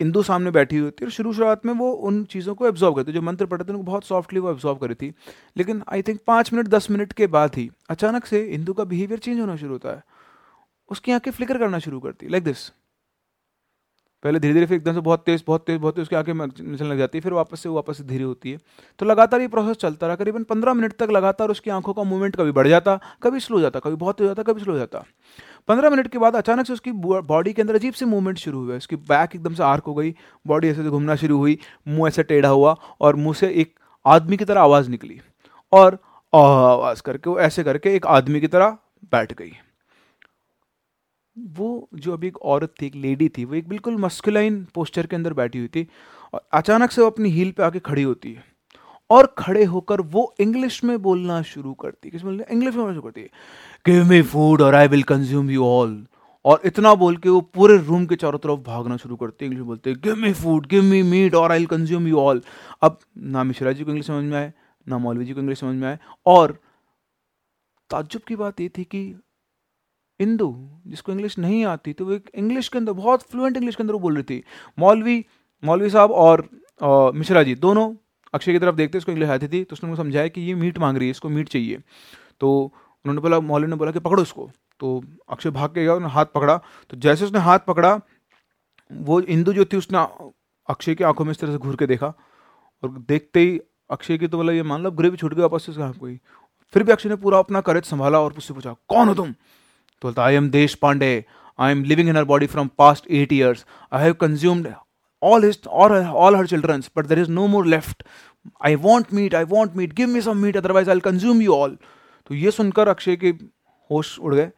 इंदू सामने बैठी हुई होती है और शुरू शुरुआत में वो उन चीज़ों को एब्जॉर्व करते जो मंत्र पढ़ते थे, उनको बहुत सॉफ्टली वो एब्जॉर्व करी थी। लेकिन आई थिंक पाँच मिनट, दस मिनट के बाद ही अचानक से इंदू का बिहेवियर चेंज होना शुरू होता है। उसकी आँखें फ्लिकर करना शुरू करती लाइक दिस पहले धीरे धीरे फिर एकदम से बहुत तेज बहुत तेज बहुत तेज, उसकी आँखें मिचने लग जाती है फिर वापस से वापस से धीरे होती है। तो लगातार ये प्रोसेस चलता रहा, करीबन पंद्रह मिनट तक लगातार उसकी आँखों का मूवमेंट कभी बढ़ जाता, कभी स्लो जाता, कभी बहुत तेज जाता, कभी स्लो जाता। पंद्रह मिनट के बाद अचानक से उसकी बॉडी के अंदर अजीब से मूवमेंट शुरू हुआ, उसकी बैक एकदम से आर्क हो गई बॉडी ऐसे घूमना शुरू हुई, मुँह ऐसे टेढ़ा हुआ और मुँह से एक आदमी की तरह आवाज़ निकली और आवाज़ करके वो ऐसे करके एक आदमी की तरह बैठ गई। वो जो अभी एक औरत थी, एक लेडी थी, वो एक बिल्कुल मस्कुलाइन पोस्चर के अंदर बैठी हुई थी और अचानक से वो अपनी हील पे आके खड़ी होती है और खड़े होकर वो इंग्लिश में बोलना शुरू करती है। किस इंग्लिश में बोलना शुरू करती है। गिव मी फ़ूड और I will consume you all और इतना बोल के वो पूरे रूम के चारों तरफ़ भागना शुरू करते हैं। इंग्लिश बोलते हैं give me food give me meat और I will consume you all अब ना मिश्रा जी को इंग्लिश समझ में आए, ना मौलवी जी को इंग्लिश समझ में आए। और ताज्जुब की बात ये थी कि इंदू, जिसको इंग्लिश नहीं आती तो वो एक इंग्लिश के अंदर, बहुत फ्लुएंट इंग्लिश के अंदर वो बोल रही थी। मौलवी मौलवी साहब और मिश्रा जी, दोनों अक्षय की तरफ़ देखते उसको इंग्लिश आती थी तो उसने उनको समझाया कि ये मीट मांग रही है, इसको मीट चाहिए। तो उन्होंने बोला, मौलवी ने बोला कि पकड़ो उसको तो अक्षय भाग के गया, उन्होंने हाथ पकड़ा। तो जैसे उसने हाथ पकड़ा, वो इंदू जो थी, उसने अक्षय की आँखों में इस तरह से घूर के देखा। और देखते ही अक्षय की तो बोला, ये मान लो, ग्रेवी छूट गई वापस से कोई। फिर भी अक्षय ने पूरा अपना करेज संभाला और उससे पूछा, कौन हो तुम? तो बोलता I am Desh Pandey I am living in her body from past eight years I have consumed all his or all her children's, but there is no more left. I want meat, i want meat. Give me some meat, otherwise i'll consume you तो ये सुनकर अक्षय के होश उड़ गए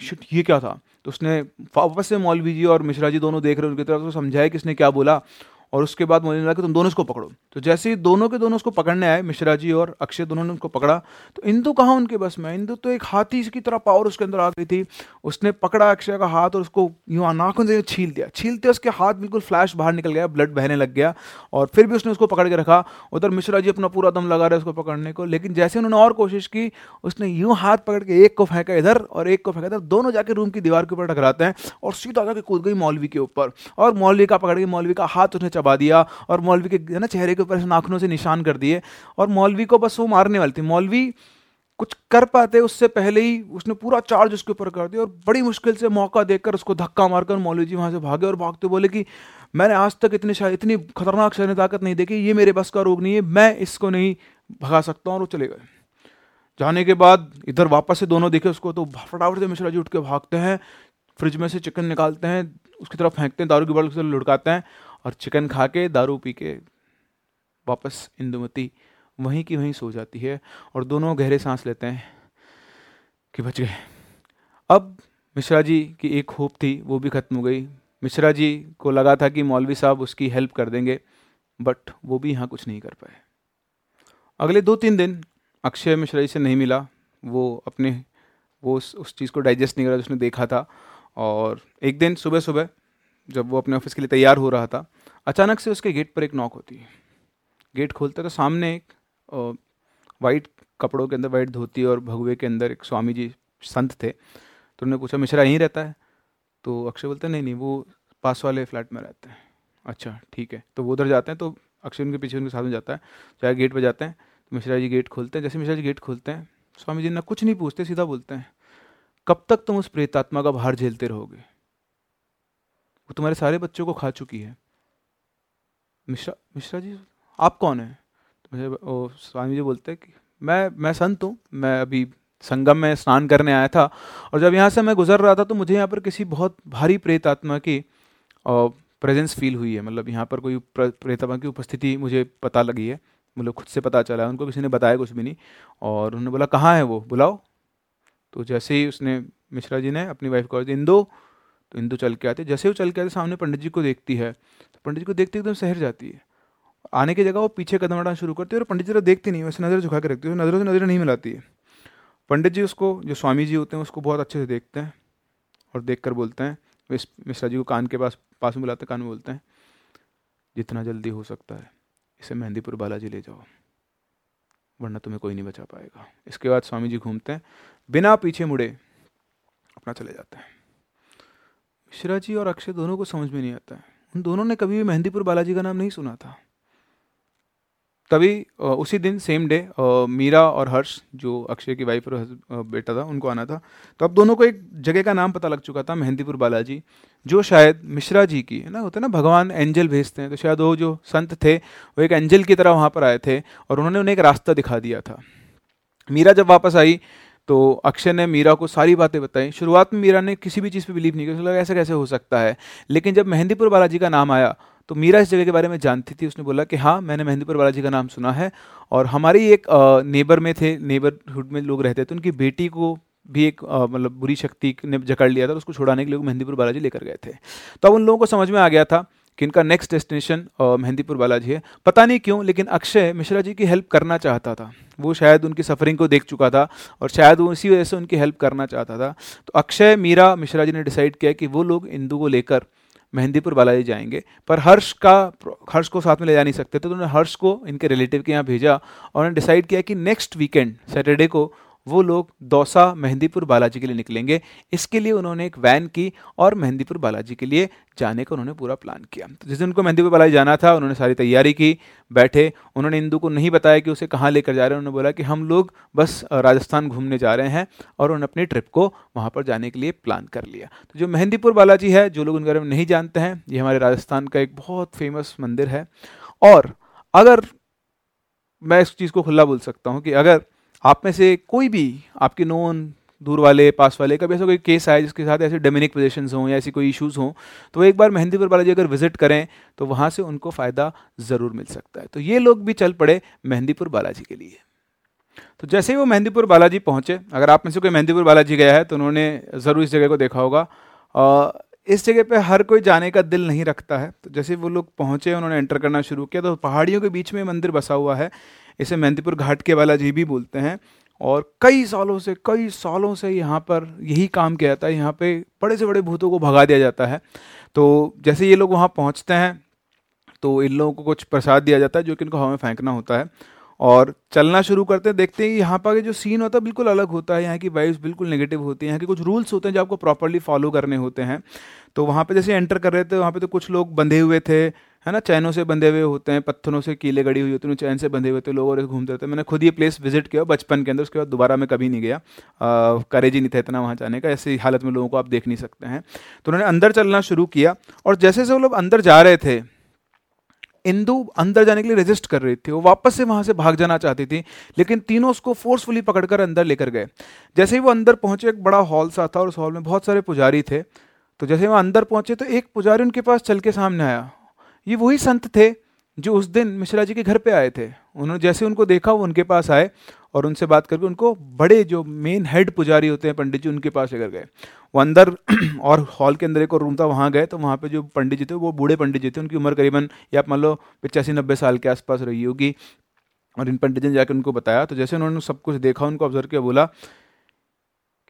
शिट ये क्या था? तो उसने वापस से मौलवी जी और मिश्रा जी दोनों देख रहे उनकी तरफ़ तो समझाया कि इसने क्या बोला? और उसके बाद मुझे लगा कि तुम दोनों उसको पकड़ो। तो जैसे ही दोनों के दोनों उसको पकड़ने आए, मिश्रा जी और अक्षय दोनों ने उनको पकड़ा तो इंदु कहाँ उनके बस में? इंदु तो एक हाथी की तरह पावर उसके अंदर आ गई थी। उसने पकड़ा अक्षय का हाथ और उसको यूँ नाखून से छील दिया। छीलते उसके हाथ बिल्कुल फ्लैश बाहर निकल गया ब्लड बहने लग गया और फिर भी उसने उसको पकड़ के रखा। उधर मिश्रा जी अपना पूरा दम लगा रहे उसको पकड़ने को, लेकिन जैसे उन्होंने और कोशिश की, उसने यूँ हाथ पकड़ के एक को फेंका इधर और एक को फेंका इधर। दोनों जाके रूम की दीवार के ऊपर टकराते हैं और सीधा जाके कूद गई मौलवी के ऊपर और मौलवी का पकड़ के मौलवी का हाथ उसने चबा दिया और मौलवी के ना, चेहरे के ऊपर नाखूनों से निशान कर दिए और मौलवी को बस वो मारने वाली थी। मौलवी कुछ कर पाते, उससे पहले ही उसने पूरा चार्ज उसके ऊपर कर दिया और बड़ी मुश्किल से मौका देखकर उसको धक्का मारकर मौलवी जी वहाँ से भागे और भागते बोले कि, मैंने आज तक इतनी शायद, इतनी खतरनाक शरीर ताकत नहीं देखी, ये मेरे बस का रोग नहीं है, मैं इसको नहीं भगा सकता हूँ, और वो चले गए। जाने के बाद इधर वापस से दोनों देखे उसको तो फटाफट से मिश्रा जी उठ के भागते हैं, फ्रिज में से चिकन निकालते हैं, उसकी तरफ़ फेंकते हैं, दारू की बॉटल लुढ़काते हैं और चिकन खा के दारू पी के वापस इंदुमती वहीं की वहीं सो जाती है और दोनों गहरे सांस लेते हैं कि बच गए। अब मिश्रा जी की एक होप थी वो भी ख़त्म हो गई। मिश्रा जी को लगा था कि मौलवी साहब उसकी हेल्प कर देंगे बट वो भी यहाँ कुछ नहीं कर पाए। अगले दो तीन दिन अक्षय मिश्रा जी से नहीं मिला। वो अपने वो उस, उस चीज़ को डाइजेस्ट नहीं कर उसने देखा था। और एक दिन सुबह सुबह जब वो अपने ऑफ़िस के लिए तैयार हो रहा था, अचानक से उसके गेट पर एक नॉक होती है। गेट खोलते तो सामने एक वाइट कपड़ों के अंदर वाइट धोती और भगवे के अंदर एक स्वामी जी संत थे। तो उन्होंने पूछा, मिश्रा, यहीं रहता है? तो अक्षय बोलते नहीं नहीं, वो पास वाले फ्लैट में रहते हैं। अच्छा ठीक है। तो वो उधर जाते हैं तो अक्षय उनके पीछे उनके साथ में जाता है चाहे गेट पर जाते हैं। तो मिश्रा जी गेट खोलते हैं। जैसे मिश्रा जी गेट खोलते हैं स्वामी जी ना कुछ नहीं पूछते, सीधा बोलते हैं, कब तक तुम उस प्रेतात्मा का भार झेलते रहोगे? वो तुम्हारे सारे बच्चों को खा चुकी है। मिश्रा मिश्रा जी, आप कौन हैं? तो मुझे स्वामी जी बोलते हैं कि मैं मैं संत हूँ, मैं अभी संगम में स्नान करने आया था और जब यहाँ से मैं गुजर रहा था तो मुझे यहाँ पर किसी बहुत भारी प्रेत आत्मा की प्रेजेंस फील हुई है। मतलब यहाँ पर कोई प्रेत आत्मा की उपस्थिति मुझे पता लगी है। मतलब खुद से पता चला उनको किसी ने बताया कुछ भी नहीं और उन्होंने बोला, कहाँ है वो? बुलाओ। तो जैसे ही उसने, मिश्रा जी ने अपनी वाइफ को इंदो तो इंदू चल के आते जैसे वो चल के आते सामने पंडित जी को देखती है। तो पंडित जी को देखते एकदम सहर जाती है। आने की जगह वो पीछे कदम उठाना शुरू करती है और पंडित जी तो देखती नहीं, वैसे नज़र झुका के रखती है। नज़रों से नज़र नहीं मिलाती है। पंडित जी उसको, जो स्वामी जी होते हैं, उसको बहुत अच्छे से देखते हैं और देख कर बोलते हैं। मिश्रा जी को कान के पास पास में बुलाते कान में बोलते हैं, जितना जल्दी हो सकता है, इसे मेहंदीपुर बालाजी ले जाओ, वरना तुम्हें कोई नहीं बचा पाएगा। इसके बाद स्वामी जी घूमते हैं। बिना पीछे मुड़े अपना चले जाते हैं। मिश्रा जी और अक्षय दोनों को समझ में नहीं आता है। उन दोनों ने कभी भी मेहंदीपुर बालाजी का नाम नहीं सुना था। तभी उसी दिन सेम डे मीरा और हर्ष, जो अक्षय की वाइफ और बेटा था, उनको आना था। तो अब दोनों को एक जगह का नाम पता लग चुका था, मेहंदीपुर बालाजी, जो शायद मिश्रा जी की, है ना, होते ना, भगवान एंजल भेजते हैं। तो शायद वो जो संत थे, वो एक एंजल की तरह वहाँ पर आए थे और उन्होंने उन्हें एक रास्ता दिखा दिया था। मीरा जब वापस आई तो अक्षय ने मीरा को सारी बातें बताई। शुरुआत में मीरा ने किसी भी चीज़ पे बिलीव नहीं किया। लगा, ऐसा कैसे हो सकता है? लेकिन जब मेहंदीपुर बालाजी का नाम आया तो मीरा इस जगह के बारे में जानती थी। उसने बोला कि हाँ मैंने मेहंदीपुर बालाजी का नाम सुना है और हमारी एक नेबर में थे नेबरहुड में लोग रहते थे उनकी बेटी को भी एक मतलब बुरी शक्ति ने जकड़ लिया था उसको छुड़ाने के लिए मेहंदीपुर बालाजी लेकर गए थे। तो अब उन लोगों को समझ में आ गया था कि इनका नेक्स्ट डेस्टिनेशन मेहंदीपुर बालाजी है। पता नहीं क्यों, लेकिन अक्षय मिश्रा जी की हेल्प करना चाहता था। वो शायद उनकी सफरिंग को देख चुका था और शायद वो इसी वजह से उनकी हेल्प करना चाहता था। तो अक्षय मीरा मिश्रा जी ने डिसाइड किया कि वो लोग इंदू को लेकर मेहंदीपुर बालाजी जाएँगे। पर हर्ष का हर्ष को साथ में ले जा नहीं सकते थे तो उन्होंने हर्ष को इनके रिलेटिव के यहाँ भेजा और उन्होंने डिसाइड किया कि नेक्स्ट वीकेंड सैटरडे को वो लोग दौसा, मेहंदीपुर बालाजी के लिए निकलेंगे। इसके लिए उन्होंने एक वैन की और मेहंदीपुर बालाजी के लिए जाने का उन्होंने पूरा प्लान किया। तो जिस दिन उनको मेहंदीपुर बालाजी जाना था, उन्होंने सारी तैयारी की, बैठे। उन्होंने इंदू को नहीं बताया कि उसे कहाँ लेकर जा रहे हैं। उन्होंने बोला कि हम लोग बस राजस्थान घूमने जा रहे हैं और उन्होंने अपनी ट्रिप को वहाँ पर जाने के लिए प्लान कर लिया। तो जो मेहंदीपुर बालाजी है, जो लोग उनके बारे में नहीं जानते हैं, ये हमारे राजस्थान का एक बहुत फ़ेमस मंदिर है। और अगर मैं इस चीज़ को खुला बोल सकता हूँ कि अगर आप में से कोई भी आपके नोन दूर वाले, पास वाले, कभी ऐसा कोई केस आए जिसके साथ ऐसे डेमिनिक पोजिशन हों या ऐसी कोई इशूज़ हों तो एक बार मेहंदीपुर बालाजी अगर विज़िट करें तो वहाँ से उनको फ़ायदा ज़रूर मिल सकता है। तो ये लोग भी चल पड़े मेहंदीपुर बालाजी के लिए। तो जैसे ही वो मेहंदीपुर बालाजी पहुँचे, अगर आप में से कोई मेहंदीपुर बालाजी गया है तो उन्होंने ज़रूर इस जगह को देखा होगा। इस जगह पे हर कोई जाने का दिल नहीं रखता है। तो जैसे वो लोग पहुँचे, उन्होंने एंटर करना शुरू किया तो पहाड़ियों के बीच में मंदिर बसा हुआ है। इसे मेहंदीपुर घाट के वाला जी भी बोलते हैं। और कई सालों से, कई सालों से यहाँ पर यही काम किया जाता है। यहाँ पे बड़े से बड़े भूतों को भगा दिया जाता है। तो जैसे ये लोग वहाँ पहुँचते हैं तो इन लोगों को कुछ प्रसाद दिया जाता है जो कि इनको हवा में फेंकना होता है। और चलना शुरू करते हैं, देखते हैं यहाँ पर जो सीन होता है बिल्कुल अलग होता है। यहाँ की वाइब्स बिल्कुल नेगेटिव होती है। यहाँ के कुछ रूल्स होते हैं जो आपको प्रॉपरली फॉलो करने होते हैं। तो वहाँ पे जैसे एंटर कर रहे थे, वहाँ पे तो कुछ लोग बंधे हुए थे। है ना, चैनों से बंधे हुए होते हैं, पत्थरों से कीले गड़ी हुई होती हैं, चैन से बंधे हुए थे लोग और घूमते रहते हैं। मैंने खुद ये प्लेस विज़िट किया बचपन के अंदर, उसके बाद दोबारा मैं कभी नहीं गया। करेज ही नहीं था इतना वहाँ जाने का, ऐसी हालत में लोगों को आप देख नहीं सकते हैं। तो उन्होंने अंदर चलना शुरू किया और जैसे जैसे वो लोग अंदर जा रहे थे, इंदू अंदर जाने के लिए रजिस्ट कर रही थी। वो वापस से वहाँ से भाग जाना चाहती थी, लेकिन तीनों उसको फोर्सफुली पकड़कर अंदर लेकर गए। जैसे ही वो अंदर पहुँचे, एक बड़ा हॉल सा था और उस हॉल में बहुत सारे पुजारी थे। तो जैसे वो अंदर पहुँचे तो एक पुजारी उनके पास चल के सामने आया। ये वही संत थे जो उस दिन मिश्रा जी के घर पे आए थे। उन्होंने जैसे उनको देखा, वो उनके पास आए और उनसे बात करके उनको बड़े जो मेन हेड पुजारी होते हैं पंडित जी, उनके पास लेकर गए। वो अंदर और हॉल के अंदर एक और रूम था, वहाँ गए तो वहाँ पे जो पंडित जी थे, वो बूढ़े पंडित जी थे। उनकी उम्र करीबन, या आप मान लो पचासी नब्बे साल के आसपास रही होगी। और इन पंडित जी ने जाकर उनको बताया तो जैसे उन्होंने सब कुछ देखा, उनको ऑब्ज़र्व किया, बोला,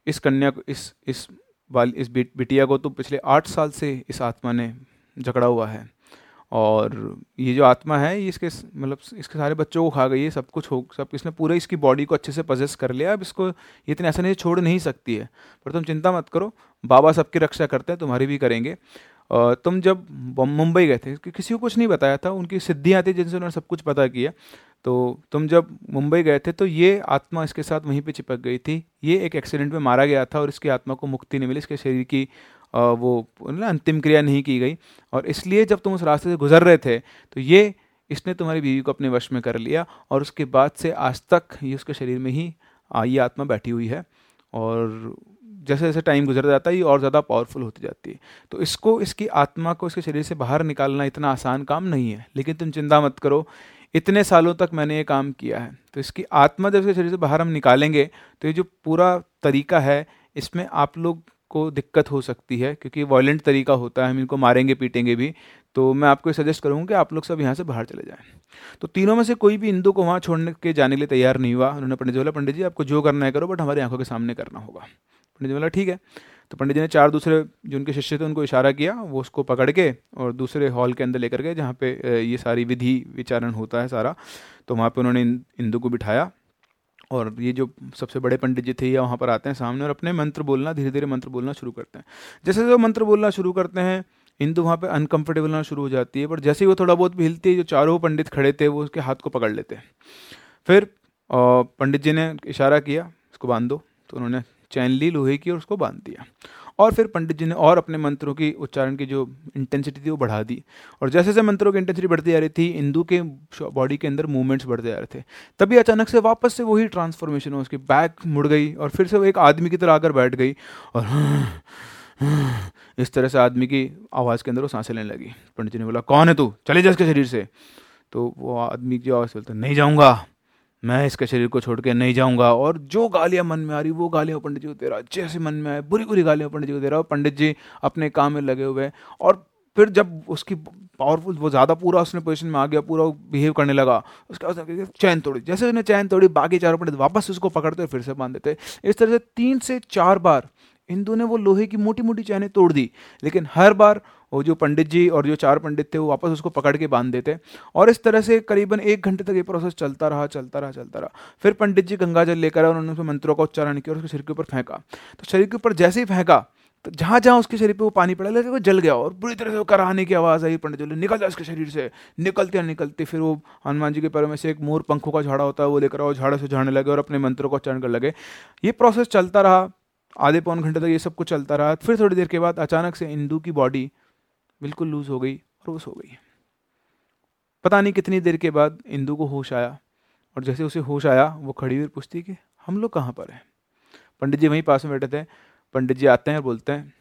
इस कन्या को, इस इस वाली इस बिटिया को तो पिछले आठ साल से इस आत्मा ने जकड़ा हुआ है। और ये जो आत्मा है, ये इसके मतलब इसके सारे बच्चों को खा गई है, सब कुछ हो, सब इसने पूरे इसकी बॉडी को अच्छे से पजेस कर लिया। अब इसको, ये इतने आसानी से छोड़ नहीं सकती है। पर तुम चिंता मत करो, बाबा सबकी रक्षा करते हैं, तुम्हारी भी करेंगे। तुम जब मुंबई गए थे, कि किसी को कुछ नहीं बताया था, उनकी सिद्धियाँ थी जिनसे उन्होंने सब कुछ पता किया। तो तुम जब मुंबई गए थे तो ये आत्मा इसके साथ वहीं पे चिपक गई थी। ये एक एक्सीडेंट में मारा गया था और इसकी आत्मा को मुक्ति नहीं मिली, इसके शरीर की वो ना अंतिम क्रिया नहीं की गई। और इसलिए जब तुम उस रास्ते से गुजर रहे थे तो ये इसने तुम्हारी बीवी को अपने वश में कर लिया और उसके बाद से आज तक ये उसके शरीर में ही ये आत्मा बैठी हुई है। और जैसे जैसे टाइम गुजर जाता है, ये और ज़्यादा पावरफुल होती जाती है। तो इसको, इसकी आत्मा को, इसके शरीर से बाहर निकालना इतना आसान काम नहीं है। लेकिन तुम चिंता मत करो, इतने सालों तक मैंने ये काम किया है। तो इसकी आत्मा जब इसके शरीर से बाहर हम निकालेंगे तो ये जो पूरा तरीका है, इसमें आप लोग को दिक्कत हो सकती है, क्योंकि वायलेंट तरीका होता है, हम इनको मारेंगे, पीटेंगे भी। तो मैं आपको सजेस्ट करूँगा कि आप लोग सब यहाँ से बाहर चले जाएँ। तो तीनों में से कोई भी हिंदू को वहाँ छोड़ने के जाने के लिए तैयार नहीं हुआ। उन्होंने पंडित जी बोला पंडित जी, आपको जो करना है करो, बट हमारी आँखों के सामने करना होगा। पंडित जी बोला ठीक है? तो पंडित जी ने चार दूसरे जो उनके शिष्य थे, उनको इशारा किया, वो उसको पकड़ के और दूसरे हॉल के अंदर लेकर गए, जहाँ पे ये सारी विधि विचारण होता है सारा। तो वहाँ पे उन्होंने इंदू को बिठाया। और ये जो सबसे बड़े पंडित जी थे, ये वहाँ पर आते हैं सामने और अपने मंत्र बोलना धीरे धीरे मंत्र बोलना शुरू करते हैं। जैसे जैसे वो मंत्र बोलना शुरू करते हैं इंदु वहाँ पे अनकंफर्टेबल होना शुरू हो जाती है, पर जैसे ही वो थोड़ा बहुत भी है, जो चारों पंडित खड़े थे, वो उसके हाथ को पकड़ लेते हैं। फिर पंडित जी ने इशारा किया उसको बाँध। दो तो उन्होंने चैन ली, लोहे की और उसको बाँध दिया। और फिर पंडित जी ने और अपने मंत्रों की उच्चारण की जो इंटेंसिटी थी वो बढ़ा दी। और जैसे जैसे मंत्रों की इंटेंसिटी बढ़ती जा रही थी, इंदू के बॉडी के अंदर मूवमेंट्स बढ़ते जा रहे थे, तभी अचानक से वापस से वही ट्रांसफॉर्मेशन हो उसकी बैक मुड़ गई और फिर से वो एक आदमी की तरह आकर बैठ गई और इस तरह से आदमी की आवाज़ के अंदर वो साँसें लेने लगी। पंडित जी ने बोला, कौन है तू? चले जा इसके शरीर से। तो वो आदमी की आवाज़ बोलता नहीं जाऊँगा। मैं इसके शरीर को छोड़ के नहीं जाऊँगा। और जो गालियाँ मन में आ रही, वो गालियाँ पंडित जी को दे रहा जैसे मन में आए, बुरी बुरी गालियाँ पंडित जी को दे रहा और पंडित जी अपने काम में लगे हुए और फिर जब उसकी पावरफुल वो ज़्यादा पूरा उसने पोजिशन में आ गया, पूरा बिहेव करने लगा, उसके बाद चैन तोड़ी। जैसे उसने चैन तोड़ी, बाकी चारों पंडित वापस उसको पकड़ते फिर से बाँध देते। इस तरह से तीन से चार बार हिंदू ने वो लोहे की मोटी मोटी चैनें तोड़ दी। लेकिन हर बार वो जो पंडित जी और जो चार पंडित थे, वो वापस उसको पकड़ के बाँध देते। और इस तरह से करीबन एक घंटे तक ये प्रोसेस चलता रहा चलता रहा चलता रहा। फिर पंडित जी गंगा जल लेकर आए, उन्होंने उसमें मंत्रों का उच्चारण किया और उसके शरीर के ऊपर फेंका। तो शरीर के ऊपर जैसे ही फेंका तो जहाँ जहाँ उसके शरीर पे वो पानी पड़ा, लगे वो जल गया और बुरी तरह से वो कराने की आवाज़ आई, पंडित जी निकल जाए उसके शरीर से। निकलते निकलते फिर वो हनुमान जी के पैरों में से एक मोर पंखों का झाड़ा होता है, वो लेकर आओ, झाड़ा से झाड़ने लगे और अपने मंत्रों का उच्चारण कर लगे। ये प्रोसेस चलता रहा। आधे पौन घंटे तक ये सब कुछ चलता रहा। फिर थोड़ी देर के बाद अचानक से इंदू की बॉडी बिल्कुल लूज हो गई और वो सो गई पता नहीं कितनी देर के बाद इंदू को होश आया और जैसे उसे होश आया, वो खड़ी हुई पूछती कि, हम लोग कहाँ पर हैं? पंडित जी वहीं पास में बैठे थे। पंडित जी आते हैं और बोलते हैं,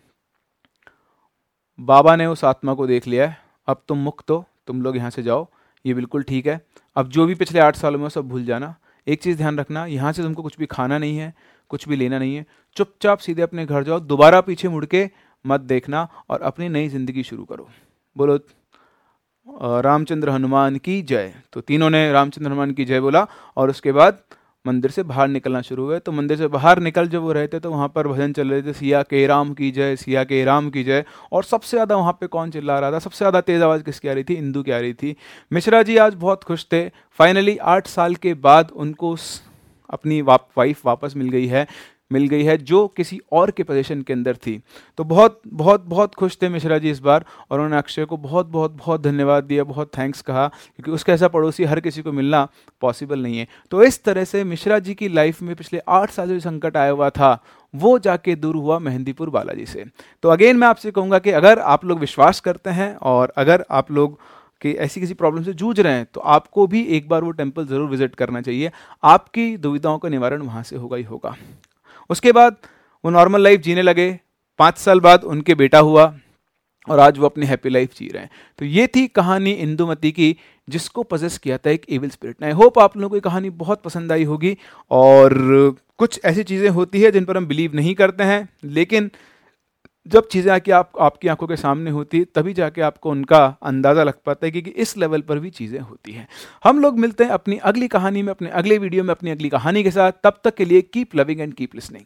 बाबा ने उस आत्मा को देख लिया है, अब तुम मुक्त हो, तुम लोग यहाँ से जाओ, ये बिल्कुल ठीक है। अब जो भी पिछले आठ सालों में सब भूल जाना, एक चीज़ ध्यान रखना, यहाँ से तुमको कुछ भी खाना नहीं है, कुछ भी लेना नहीं है, चुपचाप सीधे अपने घर जाओ, दोबारा पीछे मुड़ के मत देखना और अपनी नई ज़िंदगी शुरू करो। बोलो रामचंद्र हनुमान की जय। तो तीनों ने रामचंद्र हनुमान की जय बोला और उसके बाद मंदिर से बाहर निकलना शुरू हुए। तो मंदिर से बाहर निकल जब वो रहते तो वहाँ पर भजन चल रहे थे सिया के राम की जय सिया के राम की जय। और सबसे ज़्यादा वहाँ पे कौन चिल्ला रहा था? सबसे ज़्यादा तेज़ आवाज़ किसकी आ रही थी? इंदू की आ रही थी। मिश्रा जी आज बहुत खुश थे। फाइनली आठ साल के बाद उनको अपनी वाप, वाइफ वापस मिल गई है। मिल गई है, जो किसी और के पोजीशन के अंदर थी। तो बहुत बहुत बहुत खुश थे मिश्रा जी इस बार, और उन्होंने अक्षय को बहुत बहुत बहुत धन्यवाद दिया, बहुत थैंक्स कहा, क्योंकि उसका ऐसा पड़ोसी हर किसी को मिलना पॉसिबल नहीं है। तो इस तरह से मिश्रा जी की लाइफ में पिछले आठ साल जो संकट आया हुआ था, वो जाके दूर हुआ मेहंदीपुर बालाजी से। तो अगेन मैं आपसे कहूँगा कि अगर आप लोग विश्वास करते हैं, और अगर आप लोग कि ऐसी किसी प्रॉब्लम से जूझ रहे हैं तो आपको भी एक बार वो टेंपल ज़रूर विज़िट करना चाहिए। आपकी दुविधाओं का निवारण वहाँ से होगा ही होगा। उसके बाद वो नॉर्मल लाइफ जीने लगे। पाँच साल बाद उनके बेटा हुआ और आज वो अपनी हैप्पी लाइफ जी रहे हैं। तो ये थी कहानी इंदुमती की, जिसको पजेस किया था एक एविल स्पिरिट ने। आई होप आप लोगों को ये कहानी बहुत पसंद आई होगी और कुछ ऐसी चीज़ें होती है जिन पर हम बिलीव नहीं करते हैं, लेकिन जब चीज़ें आके आप, आपकी आँखों के सामने होती, तभी जाके आपको उनका अंदाज़ा लग पाता है क्योंकि इस लेवल पर भी चीज़ें होती हैं। हम लोग मिलते हैं अपनी अगली कहानी में, अपने अगले वीडियो में, अपनी अगली कहानी के साथ। तब तक के लिए keep loving and keep listening